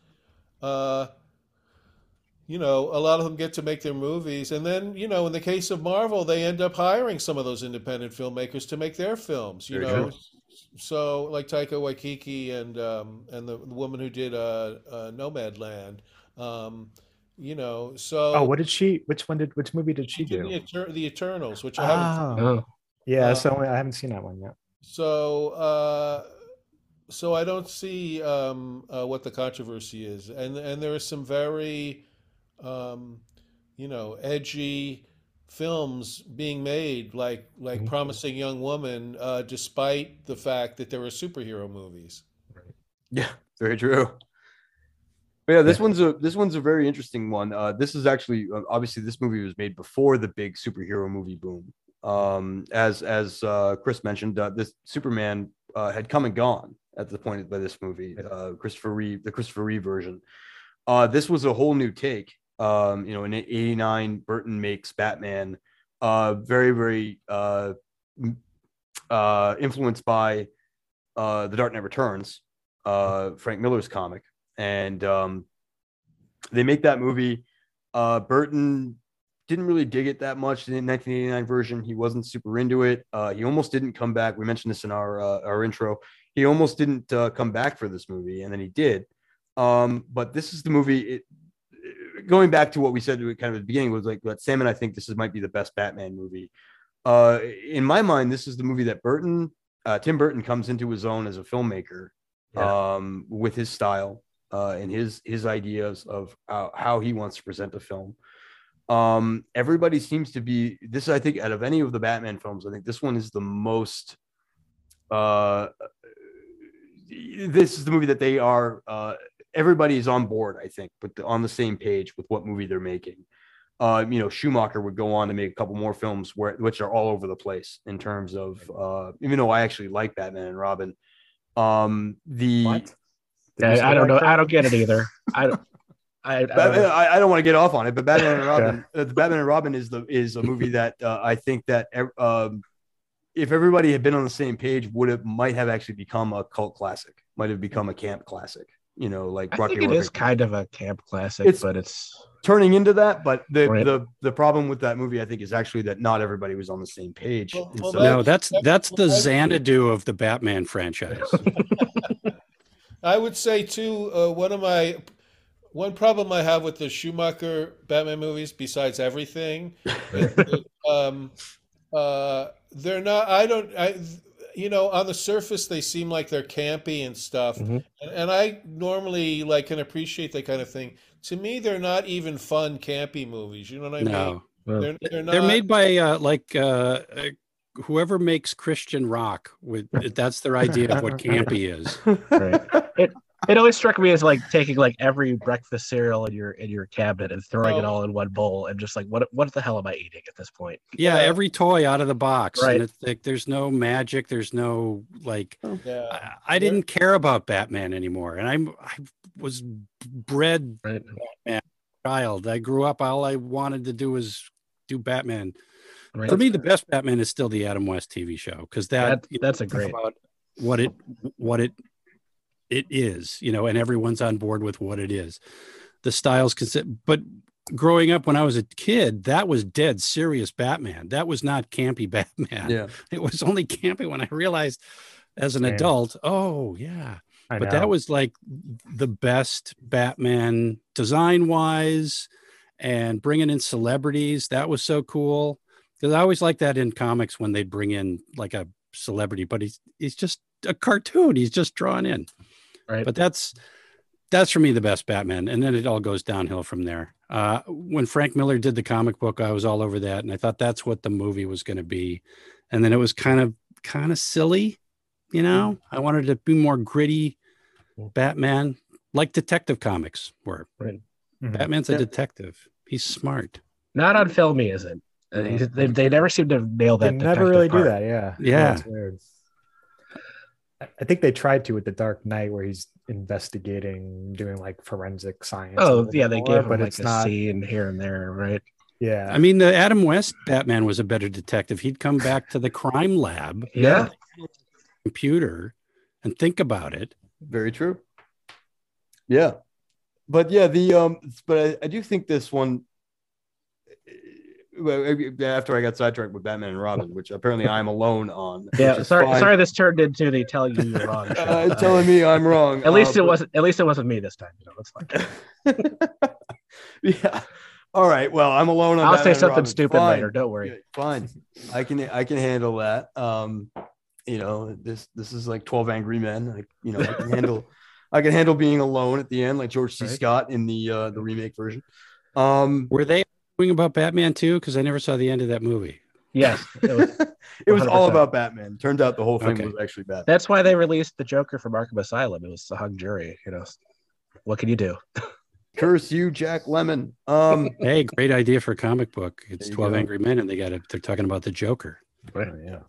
uh, you know, a lot of them get to make their movies, and then you know, in the case of Marvel, they end up hiring some of those independent filmmakers to make their films. You Very know, true. so like Taika Waititi and um, and the, the woman who did uh, uh, Nomadland. Um, you know, so Oh, what did she? Which one did? Which movie did she she did do? the, Eter- the Eternals, which I haven't. Oh, oh, yeah. Uh, So I haven't seen that one yet. So, uh, so I don't see um, uh, what the controversy is, and and there are some very, um, you know, edgy films being made, like like Mhm. Promising Young Woman, uh, despite the fact that there were superhero movies. Yeah, very true. But yeah, this one's a this one's a very interesting one. Uh, this is actually uh, obviously this movie was made before the big superhero movie boom. Um, as as uh, Chris mentioned, uh, this Superman uh, had come and gone at the point by this movie, uh, Christopher Reeve, the Christopher Reeve version. Uh, this was a whole new take. Um, you know, in '89, Burton makes Batman uh, very, very uh, uh, influenced by uh, The Dark Knight Returns, uh, Frank Miller's comic, and um, they make that movie. Uh, Burton didn't really dig it that much in the 1989 version. He wasn't super into it. He almost didn't come back. We mentioned this in our our intro. He almost didn't come back for this movie, and then he did. Um, but this is the movie. It, going back to what we said kind of at the beginning was like that Sam and I think this is might be the best Batman movie. Uh, in my mind, this is the movie that Burton, uh, Tim Burton, comes into his own as a filmmaker Yeah. um, with his style uh, and his his ideas of uh, how he wants to present the film. Um, everybody seems to be this. I think out of any of the Batman films, I think this one is the most. Uh, this is the movie that they are. Uh, everybody is on board, I think, but on the same page with what movie they're making. Uh, you know, Schumacher would go on to make a couple more films where which are all over the place in terms of. Uh, even though I actually like Batman and Robin, um, the What? Yeah, I don't know. I don't get it either. I don't. I, I don't Batman. I, I don't want to get off on it, but Batman and Robin, uh, the Batman and Robin is the is a movie that uh, I think that um, if everybody had been on the same page, would have might have actually become a cult classic, might have become a camp classic. You know, like I think it Horror is Picture. kind of a camp classic, It's- but it's turning into that. But the, Right. the the problem with that movie, I think, is actually that not everybody was on the same page. Well, well, so- No, that's that's the that's- Xanadu of the Batman franchise. *laughs* I would say too, uh, one of my one problem I have with the Schumacher Batman movies, besides everything, is *laughs* um, uh, they're not. I don't. I, you know, on the surface they seem like they're campy and stuff, Mhm. and, and I normally like can appreciate that kind of thing. To me, they're not even fun campy movies. You know what I mean? no, They're, they're not. they're made by uh, like uh, uh, whoever makes Christian rock. With that's their idea of what *laughs* campy is. Right. It it always struck me as like taking like every breakfast cereal in your in your cabinet and throwing it Oh. all in one bowl and just like what what the hell am I eating at this point? Yeah, Yeah. every toy out of the box, Right. and it's like there's no magic. There's no like. Oh. Yeah. I, I didn't care about Batman anymore, and I'm I was bred Right. child. I grew up. All I wanted to do was do Batman. Right. For me, the best Batman is still the Adam West TV show because that, That- that's a great about what it what it it is, you know, and everyone's on board with what it is. The styles consist, but growing up when I was a kid, that was dead serious Batman. That was not campy *laughs* Batman. yeah, It was only campy when I realized as an Same. adult, oh yeah. I But know. that was like the best Batman design wise and bringing in celebrities. That was so cool. Because I always like that in comics when they'd bring in like a celebrity, but he's he's just a cartoon. He's just drawn in. Right. But that's that's for me the best Batman. And then it all goes downhill from there. Uh, when Frank Miller did the comic book, I was all over that. And I thought that's what the movie was going to be. And then it was kind of kind of silly, you know. I wanted to be more gritty Batman, like Detective Comics were. Mhm. Batman's a Yeah. detective. He's smart. Not on film he isn't. Uh, No. They, they never seem to nail that. They that. never really part. do that. Yeah. Yeah. it's weird. I- I think they tried to with the Dark Knight, where he's investigating, doing like forensic science. Oh yeah, bit they more, gave him but like it's a not. scene here and there, right? Yeah, I mean, the Adam West Batman was a better detective. He'd come back to the crime lab *laughs* Yeah. computer and think about it. very true. Yeah, but yeah, the um, but I, I do think this one. Well, After I got sidetracked with Batman and Robin, which apparently I'm alone on. Yeah, sorry, fine. sorry. This turned into the tell you you're wrong. show. *laughs* Uh, telling me I'm wrong. At least uh, it but- wasn't. At least it wasn't me this time. You know, it's fine. *laughs* yeah. All right. Well, I'm alone on. I'll Batman say something Robin. stupid Fine. later. Don't worry. Yeah, Fine. I can I can handle that. Um, you know, this this is like 12 Angry Men. Like, you know, I can handle *laughs* I can handle being alone at the end, like George C. Right. Scott in the uh the remake version. Um Were they arguing about Batman too? Because I never saw the end of that movie. Yes, it was, *laughs* it was all about Batman. Turned out the whole thing Okay. was actually Batman. that's why they released the Joker from Arkham Asylum. It was a hung jury. You know, what can you do? *laughs* Curse you, Jack Lemmon. Um, *laughs* Hey, great idea for a comic book. It's 12 go. Angry Men and they got it. They're talking about the Joker. Oh, yeah.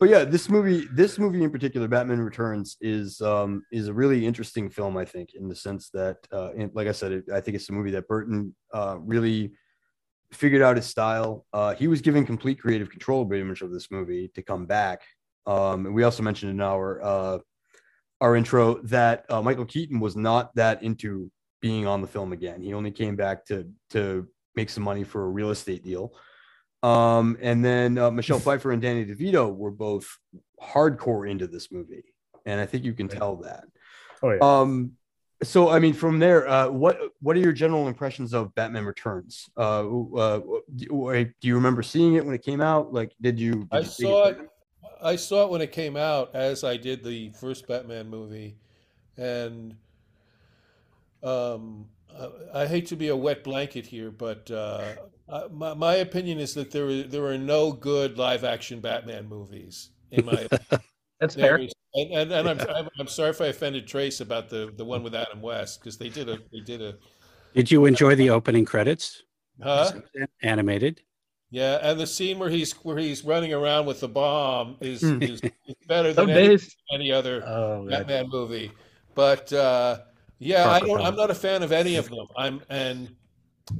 but yeah, this movie, this movie in particular, Batman Returns, is um, is a really interesting film. I think, in the sense that, uh, and like I said, it, I think it's a movie that Burton uh, really figured out his style. Uh, he was given complete creative control, pretty much, of this movie to come back. Um, and we also mentioned in our uh, our intro that uh, Michael Keaton was not that into being on the film again. He only came back to to make some money for a real estate deal. Um, and then uh, Michelle Pfeiffer and Danny DeVito were both hardcore into this movie, and I think you can tell that. Oh yeah. Um, so I mean, from there, uh, what what are your general impressions of Batman Returns? Uh, uh, do, do you remember seeing it when it came out? Like, did you? did I you saw it. I saw it when it came out, as I did the first Batman movie, and um, I, I hate to be a wet blanket here, but uh, uh, my, my opinion is that there are, there are no good live action Batman movies. In my *laughs* That's there fair. is, and, and, and I'm, *laughs* I'm I'm sorry if I offended Trace about the the one with Adam West because they did a they did a Did you enjoy the opening credits? huh Animated. yeah and the scene where he's where he's running around with the bomb is Hmm. is, is better than any, any other Oh, man. Batman movie. But uh, yeah, I Parker don't. film. I'm not a fan of any of them. I'm and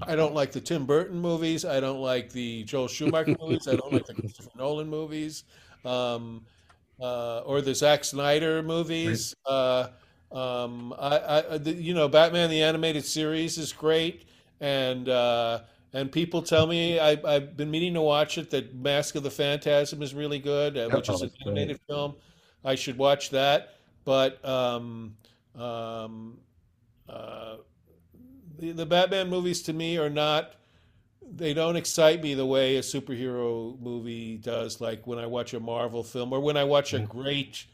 I don't like the Tim Burton movies. I don't like the Joel Schumacher movies. I don't like the Christopher Nolan movies, um, uh, or the Zack Snyder movies. Uh, um, I, I, the, you know, Batman the animated series is great, and uh, and people tell me I, I've been meaning to watch it. That Mask of the Phantasm is really good, uh, which Oh, is an that's great. animated film. I should watch that. But um, um, uh, the the Batman movies to me are not. They don't excite me the way a superhero movie does. Like when I watch a Marvel film or when I watch a great.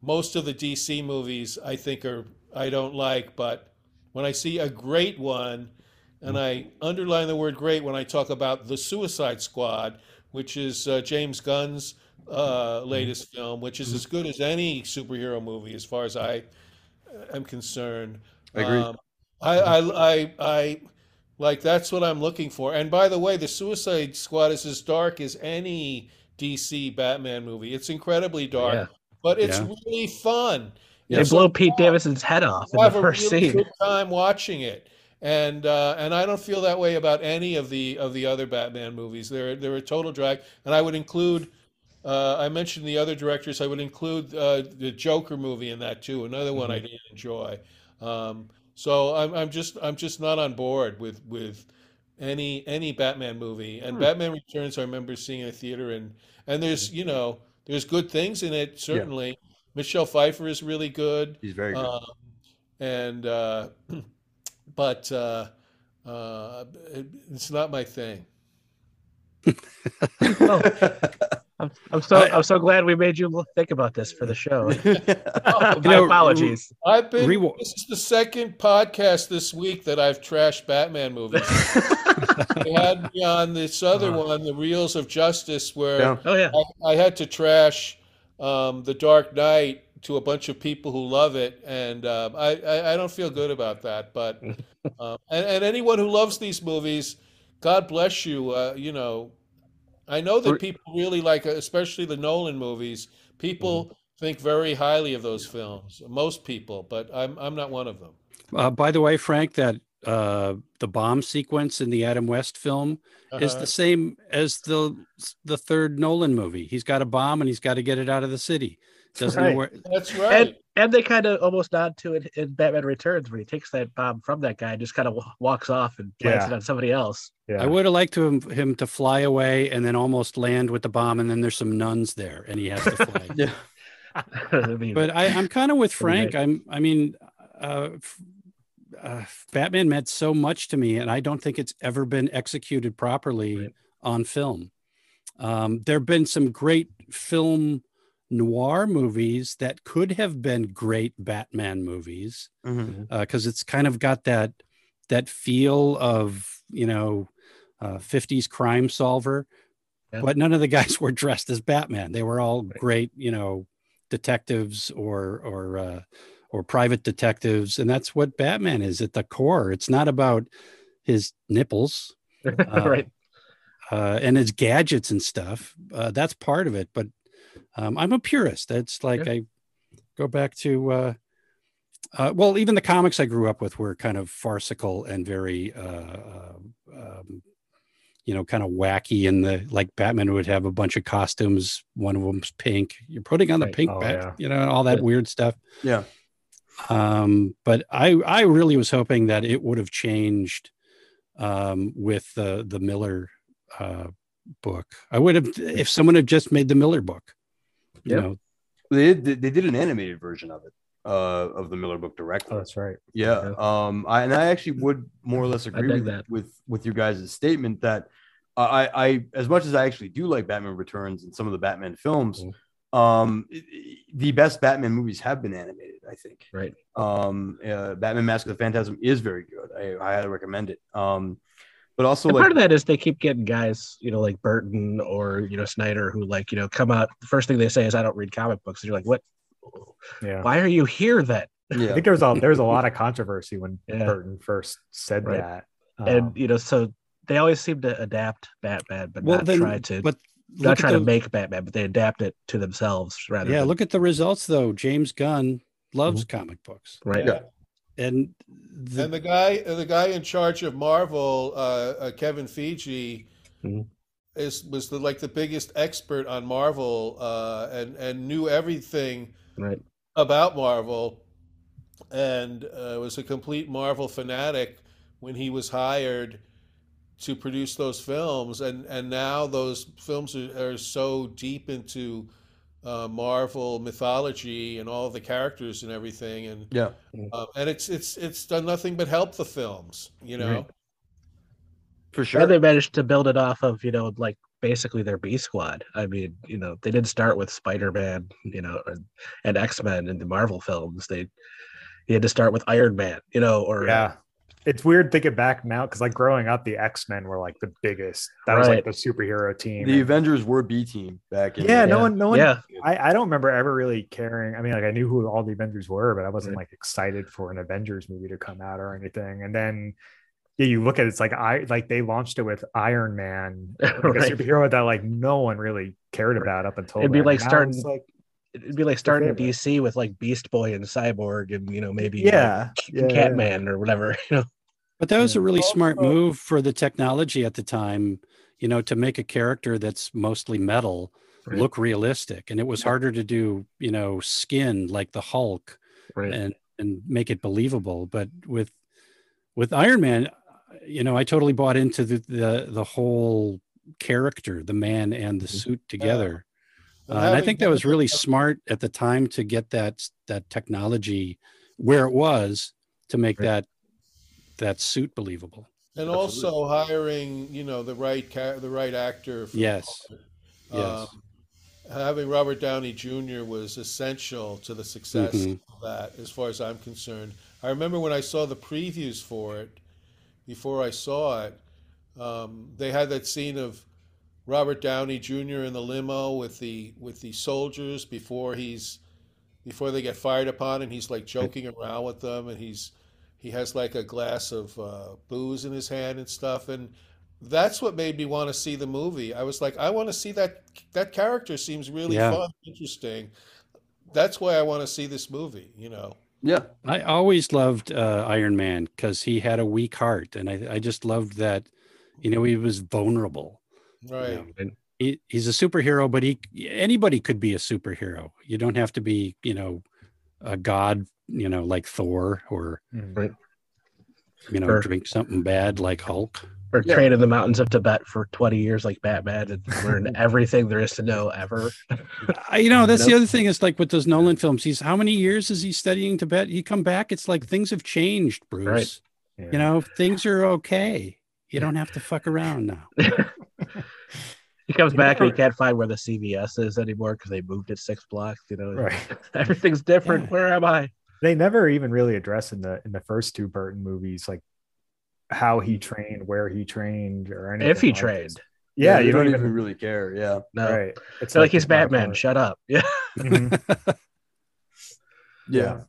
Most of the DC movies I think are I don't like, but when I see a great one, and I underline the word great when I talk about the Suicide Squad, which is uh, James Gunn's uh, latest film, which is as good as any superhero movie as far as I am concerned. I agree. Um, I, I, I, I like that's what I'm looking for. And by the way, the Suicide Squad is as dark as any DC Batman movie. It's incredibly dark, Yeah. but it's Yeah. really fun. They It's blow so Pete fun. Davidson's head off in the first really scene. good time watching it, and uh, and I don't feel that way about any of the of the other Batman movies. They're they're a total drag, and I would include. Uh, I mentioned the other directors. I would include uh, the Joker movie in that too. Another one I didn't enjoy. Um, so I'm I'm just I'm just not on board with with any any Batman movie. And Batman Returns, I remember seeing in a theater, and and there's you know there's good things in it certainly. Michelle Pfeiffer is really good. He's very good. Um, and uh, *clears throat* but uh, uh, it, it's not my thing. *laughs* *laughs* Oh, I'm, I'm so I- I'm so glad we made you think about this for the show. Oh, *laughs* *laughs* My know, apologies. I've been. Rewa- this is the second podcast this week that I've trashed Batman movies. *laughs* they had me on this other Uh-huh. one, The Reels of Justice, where Yeah. Oh yeah. I, I had to trash um, The Dark Knight to a bunch of people who love it, and um, I, I I don't feel good about that. But um, and, and anyone who loves these movies, God bless you. Uh, you know, I know that people really like, especially the Nolan movies. People think very highly of those films. Most people, but I'm I'm not one of them. Uh, by the way, Frank, that uh, the bomb sequence in the Adam West film is Uh-huh. the same as the the third Nolan movie. He's got a bomb and he's got to get it out of the city. Doesn't Right. know where. That's right. And and they kind of almost nod to it in Batman Returns where he takes that bomb from that guy and just kind of walks off and plants Yeah. it on somebody else. Yeah. I would have liked to him, him to fly away and then almost land with the bomb, and then there's some nuns there, and he has to fly. *laughs* yeah. *laughs* I mean, but I, I'm kind of with Pretty Frank. I'm. I mean, uh, uh, Batman meant so much to me, and I don't think it's ever been executed properly Right. on film. Um, there have been some great film noir movies that could have been great Batman movies because it's kind of got that that feel of you know uh, 50s crime solver Yeah. but none of the guys *laughs* were dressed as batman they were all great you know detectives or or uh, or private detectives, and that's what Batman is at the core. It's not about his nipples, *laughs* right. uh, and his gadgets and stuff. Uh, that's part of it, but um, I'm a purist. That's like Yeah. I go back to. Uh, uh, well, even the comics I grew up with were kind of farcical and very, uh, uh, um, you know, kind of wacky. And the like Batman would have a bunch of costumes. One of them's pink. You're putting on the Right. pink Oh, bat, yeah. you know, all that Yeah. weird stuff. Yeah. Um, but I, I really was hoping that it would have changed um, with the the Miller uh, book. I would have if someone had just made the Miller book. You Yep. know, They did, they did an animated version of it, uh, of the Miller book directly. Oh, that's right. Yeah. Um, I, and I actually would more or less agree with, that. with with your guys' statement that I, I, as much as I actually do like Batman Returns and some of the Batman films, Mm-hmm. um, the best Batman movies have been animated. I think. Right. Um, uh, Batman Mask of the Phantasm is very good. I, I highly recommend it. Um, but also like part of that is they keep getting guys, you know, like Burton or you know Snyder, who like you know come out. The first thing they say is, "I don't read comic books." And you're like, "What? Yeah. Why are you here then?" I think there was a there was a lot of *laughs* controversy when Yeah. Burton first said Right. that. and Um, you know, so they always seem to adapt Batman, but well not then, try to but not look try to make Batman, but they adapt it to themselves rather. yeah than, look at the results though james gunn loves comic books right. Yeah. And the, and the guy, the guy in charge of Marvel, uh, uh, Kevin Feige, Mhm. is was the like the biggest expert on Marvel, uh, and and knew everything Right. about Marvel, and uh, was a complete Marvel fanatic when he was hired to produce those films, and and now those films are, are so deep into uh, Marvel mythology and all the characters and everything, and yeah, uh, and it's it's it's done nothing but help the films, you know. Right. for sure. And they managed to build it off of, you know, like basically their B squad. I mean, you know, they didn't start with Spider Man, you know, and, and X Men in the Marvel films. They he had to start with Iron Man, you know, or yeah. It's weird thinking back now because like growing up, the X Men were like the biggest. That was like the superhero team. the And- Avengers were B team back in. yeah, the- no Yeah. one, no one. yeah, I, I don't remember ever really caring. I mean, like I knew who all the Avengers were, but I wasn't Right. like excited for an Avengers movie to come out or anything. And then yeah, you look at it, it's like I like they launched it with Iron Man, like *laughs* Right. a superhero that like no one really cared about up until It'd be then. like Now it's starting- like it'd be like starting favorite. DC with like Beast Boy and Cyborg, and you know maybe yeah, like, yeah, yeah. Catman or whatever. *laughs* You know, But that was Yeah. a really smart move for the technology at the time, you know, to make a character that's mostly metal Right. look realistic. And it was harder to do, you know, skin like the Hulk right? and and make it believable. But with with Iron Man, you know, I totally bought into the the, the whole character, the man and the Mhm. suit together. And Uh, and I think that was really smart at the time to get that that technology where it was to make Right. that that suit believable. and also hiring, you know, the right ca- the right actor. For Yes. part. Yes. Um, having Robert Downey Jr. was essential to the success Mhm. of that, as far as I'm concerned. I remember when I saw the previews for it, before I saw it, um, they had that scene of Robert Downey Jr. in the limo with the with the soldiers before he's before they get fired upon, and he's like *laughs* joking around with them, and he's he has like a glass of uh, booze in his hand and stuff, and that's what made me want to see the movie. I was like, I want to see that that character seems really Yeah. fun, interesting. That's why I want to see this movie. You know, yeah, I always loved uh, Iron Man because he had a weak heart, and I, I just loved that. You know, he was vulnerable. You right? know. He, he's a superhero, but he anybody could be a superhero. You don't have to be, you know, a god, you know, like Thor, or Mm. you know, Sure. drink something bad like Hulk. Or Yeah. train in the mountains of Tibet for 20 years like Batman and learn *laughs* everything there is to know ever. I, you know, that's the other thing is like with those Nolan films. He's how many years is he studying Tibet? He come back, it's like things have changed, Bruce. Right. Yeah. You know, things are okay. You don't have to fuck around now. *laughs* he comes You back and he can't find where the CVS is anymore because they moved it six blocks. You know, right. *laughs* everything's different. Yeah. Where am I? They never even really address in the in the first two Burton movies like how he trained, where he trained, or anything. If he like this. trained. Yeah, they you don't, don't even, even really care. Yeah, No. right. It's They're like he's Batman. Shut up. *laughs* Yeah. Mhm. yeah.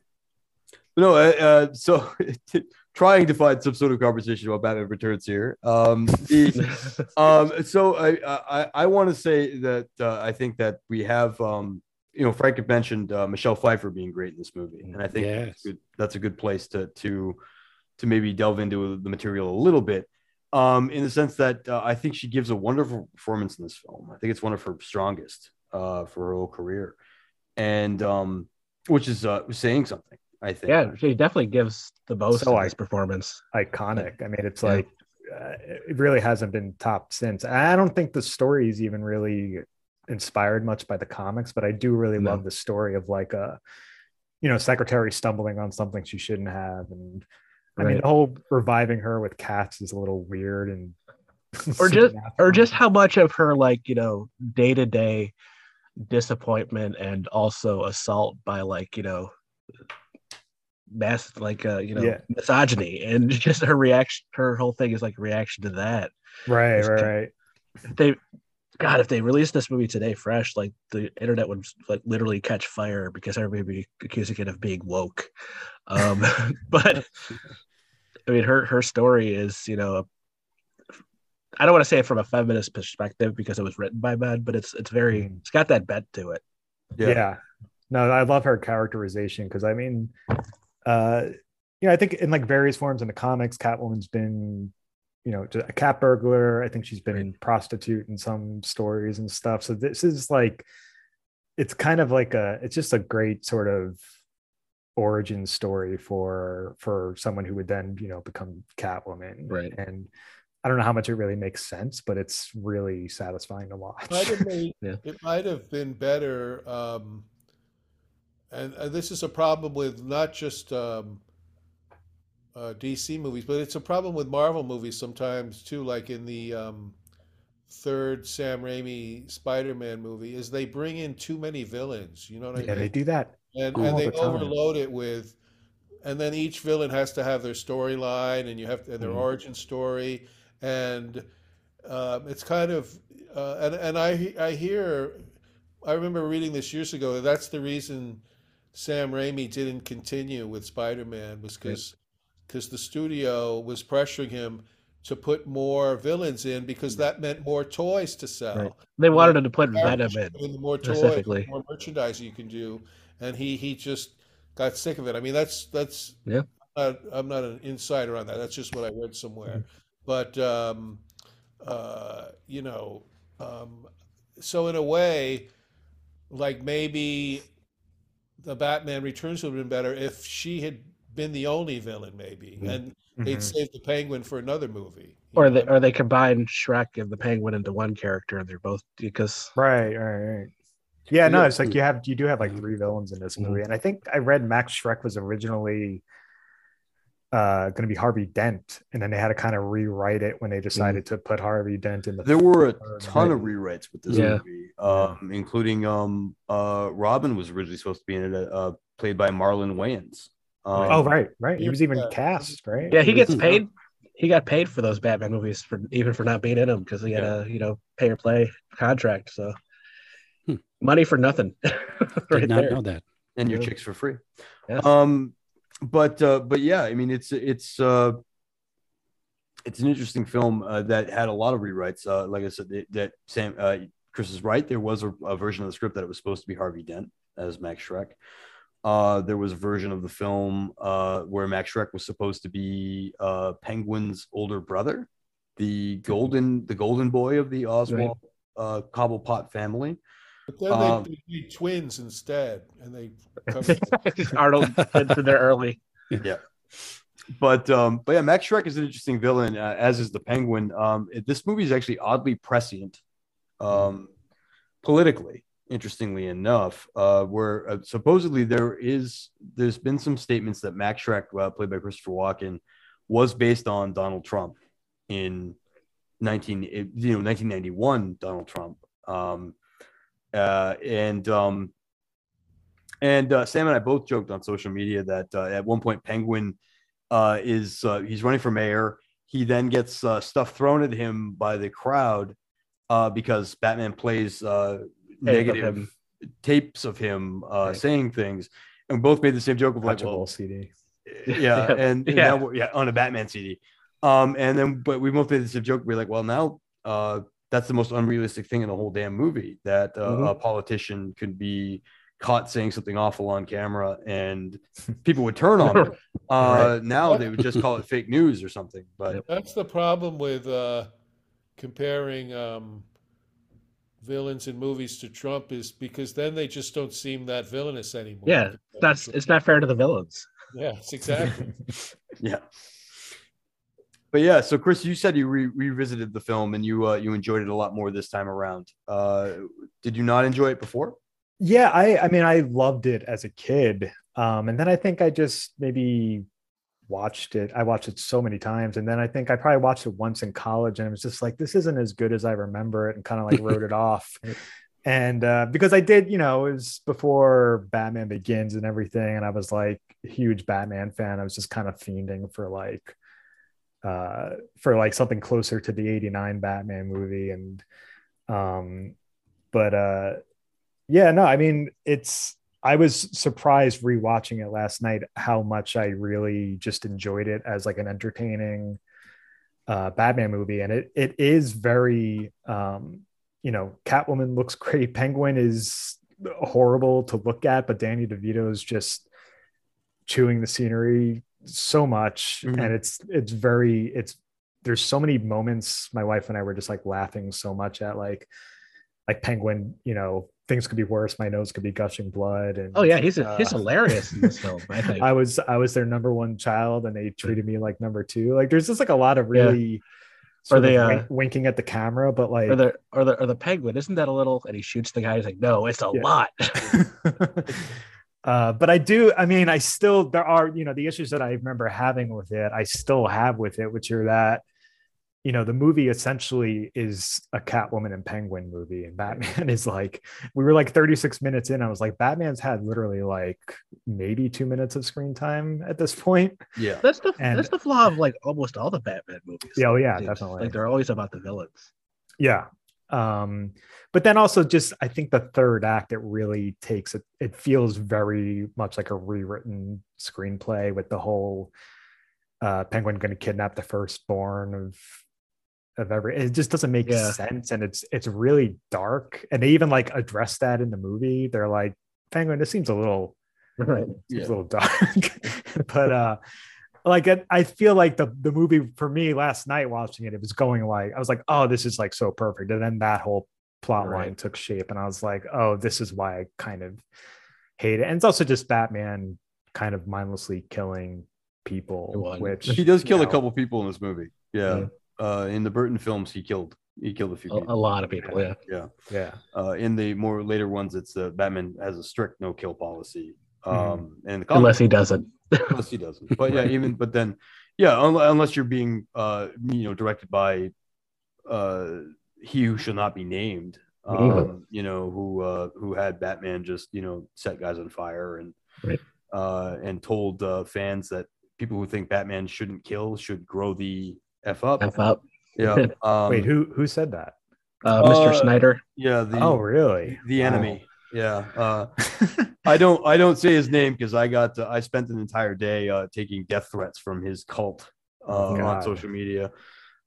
No, uh, uh, so trying to find some sort of conversation about Batman Returns here. Um, the, *laughs* um, so I I, I want to say that uh, I think that we have um, you know Frank had mentioned uh, Michelle Pfeiffer being great in this movie, and I think Yes. that's, good, that's a good place to to to maybe delve into the material a little bit. Um, in the sense that uh, I think she gives a wonderful performance in this film. I think it's one of her strongest uh, for her whole career, and um, which is uh, saying something. I think. yeah, she definitely gives the most So in I- performance. iconic. I mean, it's Yeah. like uh, it really hasn't been topped since. I don't think the story is even really inspired much by the comics, but I do really No. love the story of like a, you know, secretary stumbling on something she shouldn't have, and I mean, the whole reviving her with cats is a little weird and *laughs* Or just or just how much of her like you know day to day disappointment and also assault by like you know mass like uh you know Yeah. misogyny and *laughs* just her reaction her whole thing is like a reaction to that right, It's right, right. if they god if they released this movie today fresh like the internet would like literally catch fire because everybody would be accusing it of being woke um *laughs* but *laughs* i mean her her story is you know i don't want to say it from a feminist perspective because it was written by men but it's it's very Mhm. it's got that bent to it yeah. no i love her characterization because i mean uh you know i think in like various forms in the comics catwoman's been you know a cat burglar i think she's been a prostitute in some stories and stuff so this is like it's kind of like a it's just a great sort of origin story for for someone who would then you know become catwoman Right. and i don't know how much it really makes sense but it's really satisfying to watch might have *laughs* made, Yeah. it might have been better. Um, and, and this is a problem with not just um, uh, DC movies, but it's a problem with Marvel movies sometimes too. Like in the um, third Sam Raimi Spider-Man movie, is they bring in too many villains. You know what I yeah mean? Yeah, they do that and, and they the overload it with and then each villain has to have their storyline and you have and their Mhm. origin story and um, it's kind of uh, and, and I, I hear i remember reading this years ago that that's the reason sam raimi didn't continue with spider-man was because because the studio was pressuring him to put more villains in because that meant more toys to sell Right. they wanted him to put venom in the more toys, the more merchandise you can do, and he he just got sick of it. I mean, that's that's Yeah. I'm not, I'm not an insider on that. That's just what I read somewhere. But um, uh, you know, um, so in a way, like maybe the Batman Returns would have been better if she had been the only villain, maybe, Mhm. and they'd Mhm. save the Penguin for another movie. you or know? they or they combine shreck and the penguin into one character and they're both because Right, right, right. Yeah, no, it's like you have you do have like three villains in this Mhm. movie, and I think I read Max Shreck was originally uh going to be Harvey Dent, and then they had to kind of rewrite it when they decided to put Harvey Dent in the. There were a third ton of rewrites with this Yeah. movie, um, including um, uh, Robin was originally supposed to be in it, uh, played by Marlon Wayans. Um, Oh right, right. He was even Yeah. cast, right? yeah he gets paid he got paid for those batman movies for even for not being in them because he had a you know pay or play contract so Hmm. money for nothing *laughs* Did not there know that. and your Yeah. chicks for free. Yeah. Um, but uh, but yeah, I mean, it's it's uh, it's an interesting film uh, that had a lot of rewrites. Uh, like I said, that, that Sam uh, Chris is right. There was a, a version of the script that it was supposed to be Harvey Dent as Max Shreck. Uh, there was a version of the film uh, where Max Shreck was supposed to be uh, Penguin's older brother, the golden the golden boy of the Oswald uh, Cobblepot family. But then Um, they, they twins instead, and they *laughs* arnold gets in there early. *laughs* Yeah. but um but yeah max shreck is an interesting villain uh, as is the penguin. Um it- this movie is actually oddly prescient um politically interestingly enough uh where uh, supposedly there is there's been some statements that max shreck uh, played by christopher walken was based on donald trump in 19 you know 1991 donald trump. Um uh and um and uh, Sam and I both joked on social media that uh, at one point Penguin uh, is uh, he's running for mayor. He then gets uh, stuff thrown at him by the crowd uh, because Batman plays uh, negative him. tapes of him uh, Right. saying things, and we both made the same joke of like, well, CD. yeah, *laughs* Yeah. and, and Yeah. now we're- yeah, on a Batman CD. Um, and then but we both made this joke. We're like, well, now uh, that's the most unrealistic thing in the whole damn movie that uh, Mhm. a politician could be caught saying something awful on camera and people would turn on him. *laughs* Uh, Now they would just call it fake news or something. But That's the problem with uh, comparing um, villains in movies to Trump is because then they just don't seem that villainous anymore. Yeah, That's it's not fair to the villains. yes, exactly. *laughs* yeah. But yeah, so Chris, you said you re- revisited the film and you uh, you enjoyed it a lot more this time around. Uh, did you not enjoy it before? yeah i i mean i loved it as a kid um and then i think i just maybe watched it i watched it so many times and then i think i probably watched it once in college and it was just like this isn't as good as i remember it and kind of like wrote it *laughs* off and uh because i did you know it was before batman begins and everything and i was like a huge batman fan i was just kind of fiending for like uh for like something closer to the 89 batman movie and um but uh yeah, no, I mean, it's I was surprised rewatching it last night how much I really just enjoyed it as like an entertaining uh Batman movie. And it it is very um, you know, Catwoman looks *laughs* great. Penguin is horrible to look at, but Danny DeVito is just chewing the scenery so much. Mhm. And it's it's very it's there's so many moments my wife and I were just like laughing so much at like like penguin you know things could be worse my nose could be gushing blood and Oh yeah, he's a, he's uh, hilarious in this *laughs* film. I think. i was i was their number one child and they treated me like number two like there's just like a lot of Yeah. really sort they, of uh, wink- winking at the camera but like or the or the or the penguin isn't that a little? And he shoots the guy. He's like, no, it's a Yeah. lot. *laughs* *laughs* uh, but I do. I mean, I still there are you know the issues that I remember having with it. I still have with it, which are that you know the movie essentially is a Catwoman and Penguin movie, and Batman *laughs* is like we were like 36 minutes in. I was like, Batman's had literally like maybe two minutes of screen time at this point. Yeah. That's the And- that's the flaw of like almost all the Batman movies. Yeah, oh, yeah, It's definitely. Like they're always about the villains. Yeah. Um, but then also just I think the third act it really takes it it feels very much like a rewritten screenplay with the whole uh penguin going to kidnap the firstborn of of every it just doesn't make Yeah. sense and it's it's really dark and they even like address that in the movie they're like penguin this seems a little Right. Yeah. a little dark *laughs* but uh like I, I feel like the the movie for me last night watching it it was going like i was like oh this is like so perfect and then that whole plot line took shape and i was like oh this is why i kind of hate it and it's also just batman kind of mindlessly killing people One. which He does kill you a couple people in this movie. Yeah. Uh, in the Burton films, he killed he killed a few A, a lot of people. Yeah. Yeah. yeah Uh, in the more later ones, it's uh, Batman has a strict no kill policy. Um, Mhm. and the comic- Unless he doesn't. Unless he doesn't. But yeah, even but then yeah, un- unless you're being uh you know directed by uh he who shall not be named, um, Mhm. you know who uh who had Batman just you know set guys on fire and Right. uh and told uh, fans that people who think Batman shouldn't kill should grow the f up. F up. Yeah. *laughs* Um, wait who who said that Uh, Mr. Uh, Snyder. Yeah. The, oh really the Wow. enemy. Yeah. Uh, *laughs* I don't I don't say his name because I got to, I spent an entire day uh, taking death threats from his cult uh, on social media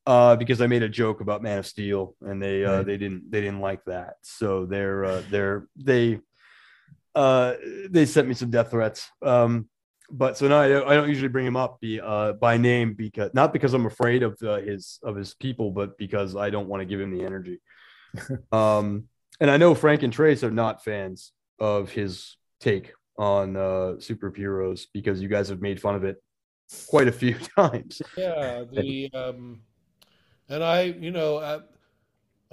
uh, because I made a joke about Man of Steel and they uh, Right. they didn't they didn't like that so they're uh, they're they uh, they sent me some death threats um, but so now I don't, I don't usually bring him up be, uh, by name because not because I'm afraid of uh, his of his people but because I don't want to give him the energy *laughs* um, and I know Frank and Trace are not fans of his take on uh, superheroes because you guys have made fun of it quite a few *laughs* times. Yeah, the um, and I, you know, I,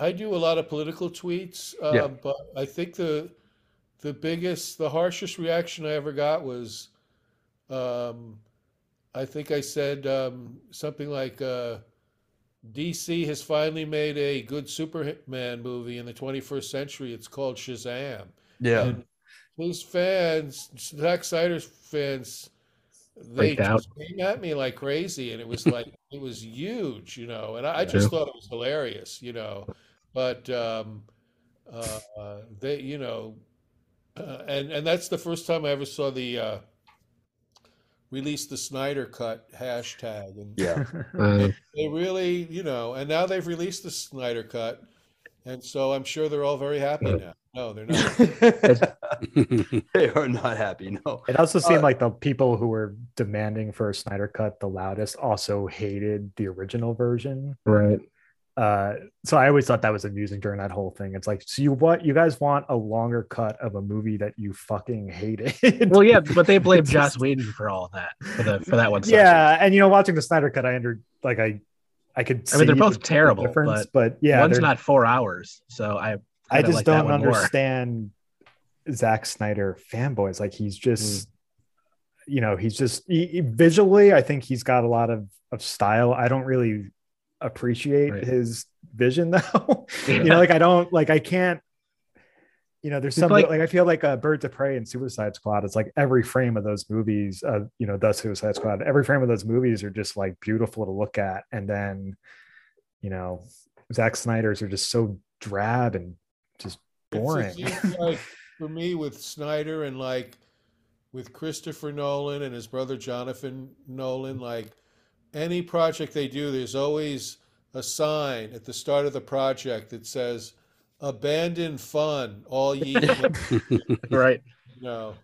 I do a lot of political tweets, uh, Yeah. but I think the the biggest, the harshest reaction I ever got was, um, I think I said um, something like, uh, DC has finally made a good Superman movie in the 21st century. It's called Shazam. Yeah, And his fans, Zack Snyder's fans, they just came at me like crazy, and it was *laughs* like it was huge, you know. And I, I just True. thought it was hilarious, you know. But um, uh, uh, they, you know, uh, and and that's the first time I ever saw the uh, released the Snyder Cut hashtag, and Yeah. *laughs* Uh, they really, you know, and now they've released the Snyder Cut, and so I'm sure they're all very happy now. No, they're *laughs* not. *laughs* they are not happy. No. It also seemed Uh, like the people who were demanding for a Snyder cut the loudest also hated the original version. right. Uh, so I always thought that was amusing during that whole thing. It's like, so you what? You guys want a longer cut of a movie that you fucking hated? Well, yeah, but they *laughs* blame Joss Whedon for all of that for the for that one. section. yeah, and you know, watching the Snyder cut, I under like I, I could. I mean, they're both the- the terrible, difference, but but yeah, one's not four hours, so I I just like don't one more. understand Zack Snyder fanboys. Like he's just, Mm. you know, he's just he, he- visually. I think he's got a lot of of style. I don't really appreciate Right. his vision *laughs* though. Yeah. you know, like I don't like I can't. You know, there's It's some like- like, I feel like a Birds of Prey and Suicide Squad. It's like every frame of those movies, uh, you know, the Suicide Squad. Every frame of those movies are just like beautiful to look at, and then, you know, Zack Snyder's are just so drab and just boring. It like for me with Snyder and like with Christopher Nolan and his brother Jonathan Nolan, like any project they do, there's always a sign at the start of the project that says "Abandon fun, all ye." *laughs* right. you know,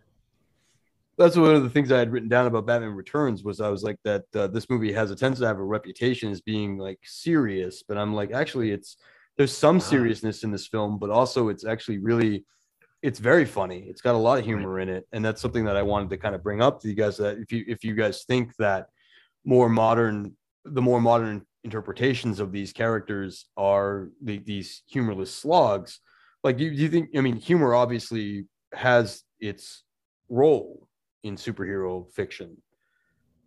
That's one of the things I had written down about Batman Returns was I was like that uh, this movie has a tendency to have a reputation as being like serious, but I'm like actually it's there's some seriousness in this film, but also it's actually really it's very funny. It's got a lot of humor in it, and that's something that I wanted to kind of bring up to you guys. That if you if you guys think that more modern the more modern interpretations of these characters are the, these humorless slogs, like do you, you think? I mean, humor obviously has its role in superhero fiction.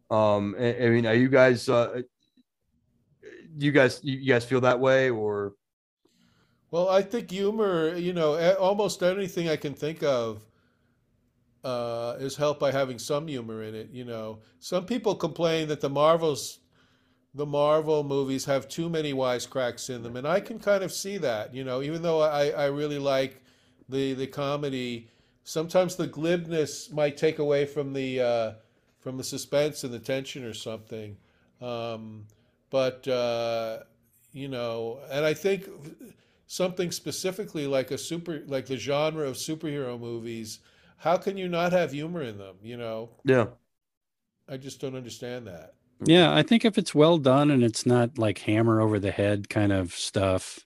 Um, I, I mean, are you guys, uh, do you guys, you guys feel that way or? well, I think humor, you know, almost anything I can think of uh, is helped by having some humor in it. You know, some people complain that the Marvels, the Marvel movies have too many wisecracks in them, and I can kind of see that. You know, even though I, I really like the the comedy, sometimes the glibness might take away from the uh, from the suspense and the tension or something. Um, but uh, you know, and I think something specifically like a super like the genre of superhero movies how can you not have humor in them you know Yeah. i just don't understand that Yeah, I think if it's well done and it's not like hammer over the head kind of stuff,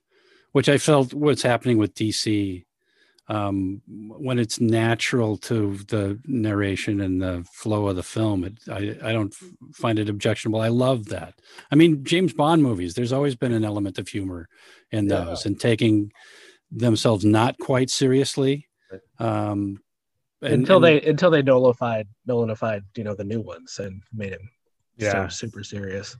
which I felt what's happening with DC, um, when it's natural to the narration and the flow of the film, it, I, I don't f- find it objectionable. I love that. I mean, James Bond movies, there's always been an element of humor in Yeah. those and taking themselves not quite seriously. Um, and- until and- they until they nullified nullified you know the new ones and made him Yeah. so super serious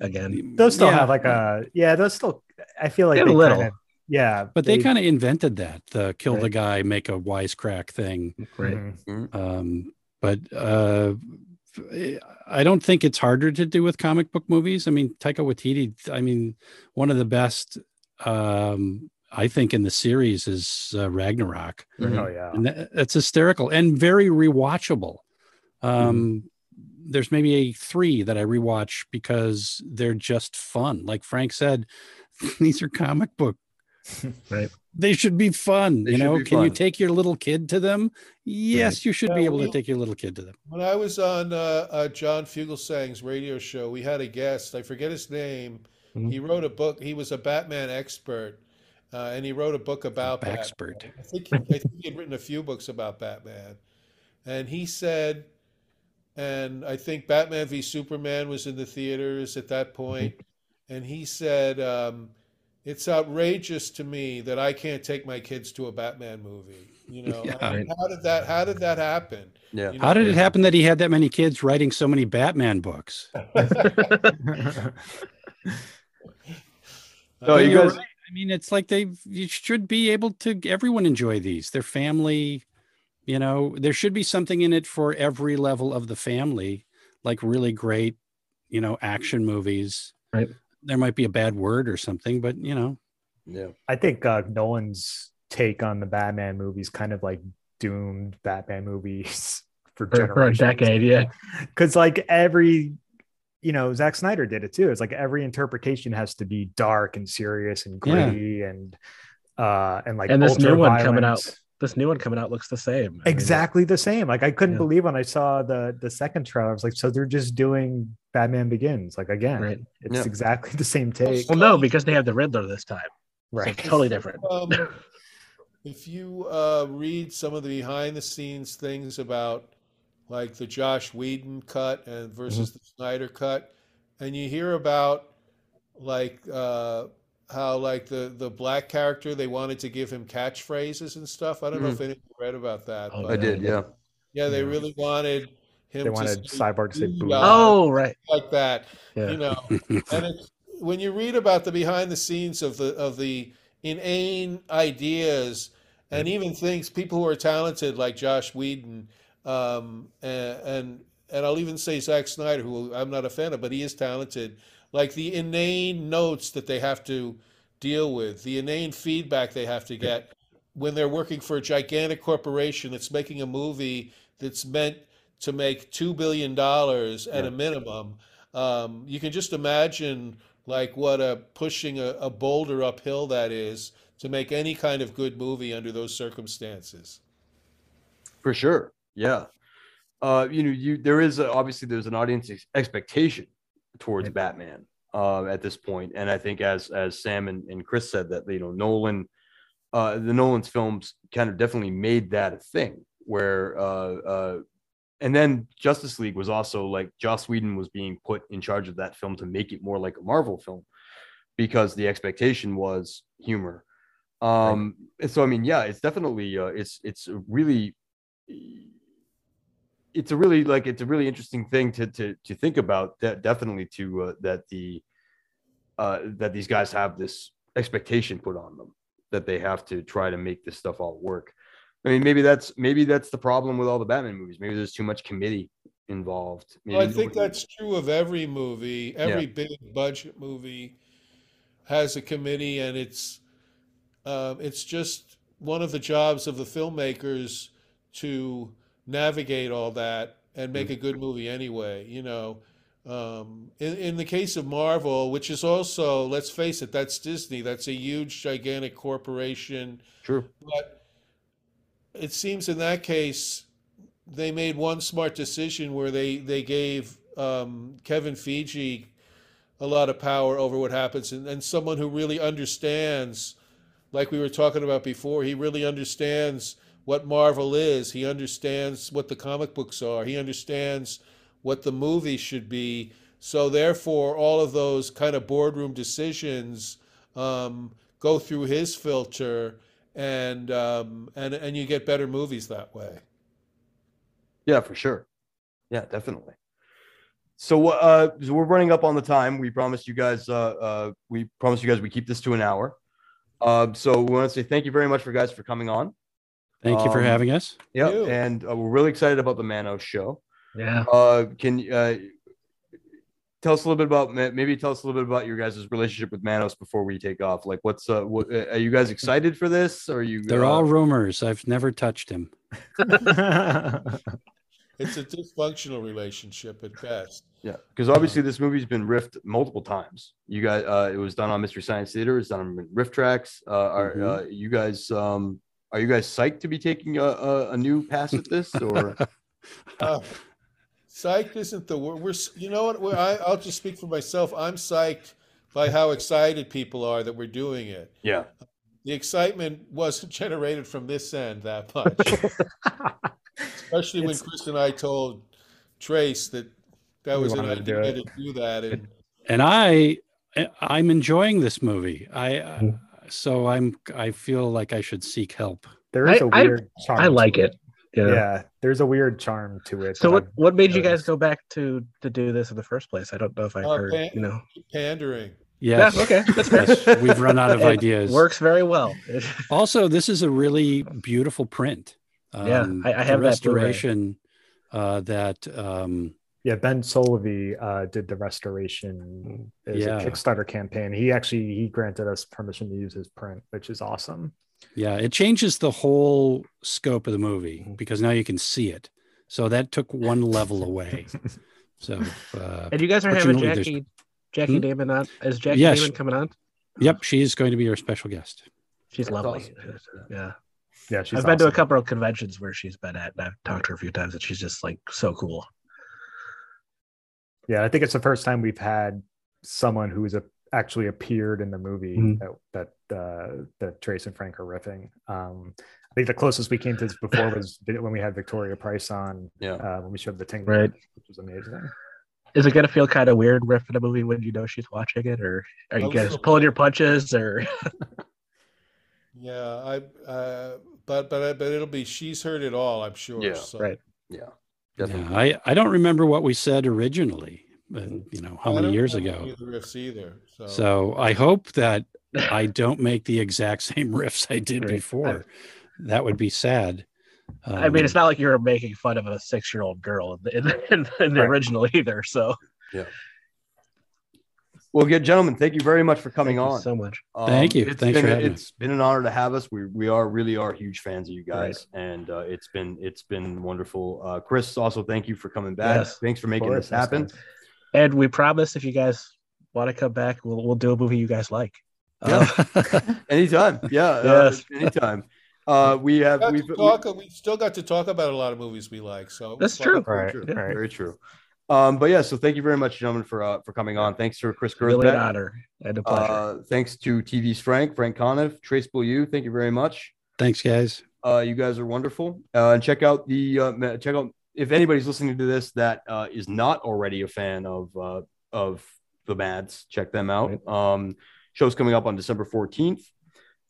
again. those still Yeah. have like a yeah those still i feel like They they a little. kinda- yeah But they, kind of invented that the kill the guy, make a wisecrack thing. Right. Mhm. Um, but uh, I don't think it's harder to do with comic book movies. I mean, Taika Waititi. I mean, one of the best, um, I think, in the series is uh, Ragnarok, oh yeah and that, that's hysterical and very rewatchable. Um, There's maybe a three that I rewatch because they're just fun. Like Frank said, *laughs* these are comic book *laughs* Right. they should be fun. They you know, be can you take your little kid to them? Yes, you should be Yeah, able to take your little kid to them. when i was on uh, uh, john fugelsang's radio show we had a guest i forget his name Mhm. he wrote a book he was a batman expert uh, and he wrote a book about Batman. Expert. I think, he, I think he had written a few books about Batman. And he said, and I think Batman v Superman was in the theaters at that point, and he said, um, it's outrageous to me that I can't take my kids to a Batman movie. You *laughs* know, Yeah. I mean, how did that how did that happen? Yeah. You How did it happen that he had that many kids writing so many Batman books? *laughs* *laughs* No, But you you're guys- right. I mean, it's like they you should be able to everyone enjoy these. Their family, you know, there should be something in it for every level of the family, like really great, you know, action movies. Right. There might be a bad word or something, but you know, Yeah. i think uh nolan's take on the batman movies kind of like doomed batman movies *laughs* for, For, for a decade, yeah. *laughs* Because like every, you know, Zack Snyder did it too. It's like every interpretation has to be dark and serious and Yeah. gritty and uh and like And this new one coming out. This new one coming out looks the same. I mean, exactly the same. Like I couldn't Yeah. believe when I saw the the second trailer. I was like, so they're just doing Batman Begins like again. Right. It's Yeah. exactly the same take. Well, no, because they have the Riddler this time. Right. So totally different. Um, if you uh, read some of the behind the scenes things about like the Joss Whedon cut and versus mm-hmm. the Snyder cut, and you hear about like uh, how like the the black character they wanted to give him catchphrases and stuff. I don't know if mm-hmm. anyone read about that. Oh, but I did, yeah. yeah, they really wanted him They to wanted say, Cyborg to say "Boo boo. Oh, right. like that Yeah. you know *laughs* and it's, when you read about the behind the scenes of the of the inane ideas and mm-hmm. even things people who are talented like Joss Whedon um, and, and and I'll even say Zack Snyder who I'm not a fan of but he is talented like the inane notes that they have to deal with the inane feedback they have to get when they're working for a gigantic corporation that's making a movie that's meant to make two billion dollars at Yeah. a minimum. Um, you can just imagine like what a pushing a, a boulder uphill that is to make any kind of good movie under those circumstances. For sure. Yeah. Uh, you know, you there is a, obviously there's an audience ex- expectation towards Right. Batman uh, at this point, and I think as as Sam and, and Chris said that you know Nolan, uh, the Nolan's films kind of definitely made that a thing where, uh, uh, and then Justice League was also like Joss Whedon was being put in charge of that film to make it more like a Marvel film because the expectation was humor. Um, and so I mean, yeah, it's definitely uh, it's it's really it's a really like it's a really interesting thing to to to think about that definitely to uh, that the uh that these guys have this expectation put on them that they have to try to make this stuff all work. I mean maybe that's maybe that's the problem with all the batman movies. Maybe there's too much committee involved. Well, I think that's true of every movie. Every big budget movie has a committee, and it's um, it's just one of the jobs of the filmmakers to navigate all that and make a good movie anyway. You know, um, in in the case of Marvel, which is also, let's face it, that's Disney. That's a huge, gigantic corporation. true But it seems in that case, they made one smart decision where they they gave um, Kevin Feige a lot of power over what happens, and, and someone who really understands, like we were talking about before, he really understands what Marvel is. He understands what the comic books are. He understands what the movie should be. So therefore, all of those kind of boardroom decisions um, go through his filter, and um, and and you get better movies that way. yeah for sure yeah definitely so uh so we're running up on the time we promised you guys uh uh we promised you guys we keep this to an hour um so we want to say thank you very much for guys for coming on Thank you for Um, having us. Yeah, and uh, we're really excited about the Manos show. Yeah. Uh, can uh, tell us a little bit about maybe tell us a little bit about your guys' relationship with Manos before we take off? Like, what's uh, what, are you guys excited for this? Or are you? They're uh, all rumors. I've never touched him. *laughs* *laughs* It's a dysfunctional relationship at best. yeah, because obviously this movie's been riffed multiple times. You guys, uh, it was done on Mystery Science Theater. It's done on RiffTrax. Uh, are Mhm. uh, you guys um, are you guys psyched to be taking a, a, a new pass at this? Or *laughs* Uh, psyched isn't the word. We're, you know what? We're, I, I'll just speak for myself. I'm psyched by how excited people are that we're doing it. yeah, The excitement wasn't *laughs* generated from this end that much, *laughs* especially when Chris and I told Trace that that was an wanted to do idea to do that. And And I, I'm enjoying this movie. I, uh, Mm. So I'm, I feel like I should seek help. there is I- a I- weird charm. I like to it. Yeah. Yeah. there's a weird charm to it. So what I've what made you guys go back to to do this in the first place? I don't know if I Uh, heard. Pan- You know. pandering. Yes. Yeah. Okay. That's fair. Yes, we've run out of *laughs* It ideas. Works very well. *laughs* Also, this is a really beautiful print. Yeah, Um, I- I the have that restoration uh, that um, Yeah, Ben Solovey uh, did the restoration as Yeah. a Kickstarter campaign. He actually he granted us permission to use his print, which is awesome. Yeah, it changes the whole scope of the movie Mhm. because now you can see it. So that took one level *laughs* away. So, uh, And you guys are having Fortunately, there's- Jackie Jackie Hmm? Damon on. Is Jackie Yeah, Damon she- coming on? yep, she's going to be our special guest. She's That's lovely. awesome. Yeah. Yeah, she's I've been to a couple of conventions where she's been at, and I've talked to her a few times, and she's just like so cool. Yeah, I think it's the first time we've had someone who's a, actually appeared in the movie Mhm. that that uh, that Trace and Frank are riffing. Um, I think the closest we came to this before was *laughs* when we had Victoria Price on Yeah. uh, when we showed the Ting, Right. which was amazing. Is it gonna feel kind of weird riffing a movie when you know she's watching it, or are you A guys little. pulling your punches, or Yeah, I, uh, but but but it'll be she's heard it all, I'm sure. Yeah, so. right. Yeah. Yeah, I, I don't remember what we said originally, but you know, how I many years ago. any riffs either. So, So I hope that *laughs* I don't make the exact same *laughs* riffs I did Right. before. That would be sad. I mean, it's Um, not like you're making fun of a six-year-old girl in the, in, in the Right. original either. So Well, good gentlemen, thank you very much for coming thank you on. so much. Um, Thank you. It's Thanks been, for having It's been an honor to have us. We we are really are huge fans of you guys, and uh, it's been it's been wonderful. Uh, Chris, also thank you for coming back. Yes, Thanks for making course, this happen. guys. And we promise if you guys want to come back, we'll we'll do a movie you guys like. Yeah. Uh, *laughs* Anytime, *laughs* yeah, uh, Yes. anytime. Uh, we have we've to talk, we still got to talk about a lot of movies we like. So That's true. Right, true. Right. Very true. Um, but yeah, so thank you very much, gentlemen, for uh, for coming on. Thanks to Chris really an honor and a pleasure. Uh, thanks to TV's Frank, Frank Conniff, Trace you. Thank you very much. Thanks, guys. Uh, you guys are wonderful. Uh, and check out the uh, check out if anybody's listening to this that uh, is not already a fan of uh, of the Mads, check them out. Um, show's coming up on December fourteenth,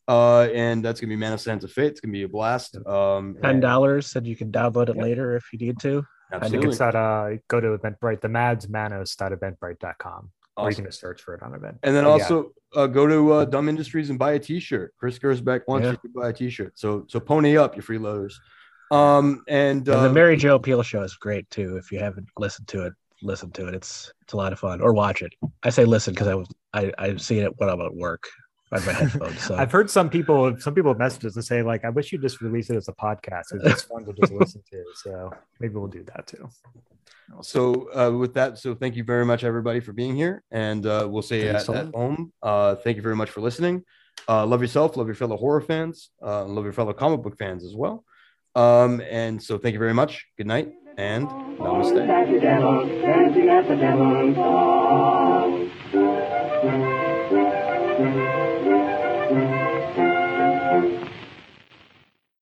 uh, and that's gonna be Manos Hands of Fate. It's gonna be a blast. Um, Ten dollars, and you can download it Yeah. later if you need to. I think Absolutely. it's at uh, go to Eventbrite, the Mads Manos.eventbrite.com, or you can just search for it on Event. And then But yeah, also uh, go to uh, Dumb Industries and buy a T-shirt. Chris Gersbeck wants Yeah. you to buy a T-shirt. So so pony up, you freeloaders. Um, and, And uh, the Mary Jo Pehl show is great too. If you haven't listened to it, listen to it. It's it's a lot of fun. Or watch it. I say listen because I was I I've seen it when I'm at work on my headphones. So I've heard some people, some people have us and say like, "I wish you just release it as a podcast. It's *laughs* just fun to just listen to." So maybe we'll do that too. So uh, with that, so thank you very much, everybody, for being here, and uh, we'll say at, a at home. Uh, thank you very much for listening. Uh, love yourself, love your fellow horror fans, uh, love your fellow comic book fans as well. Um, and so thank you very much. Good night and namaste.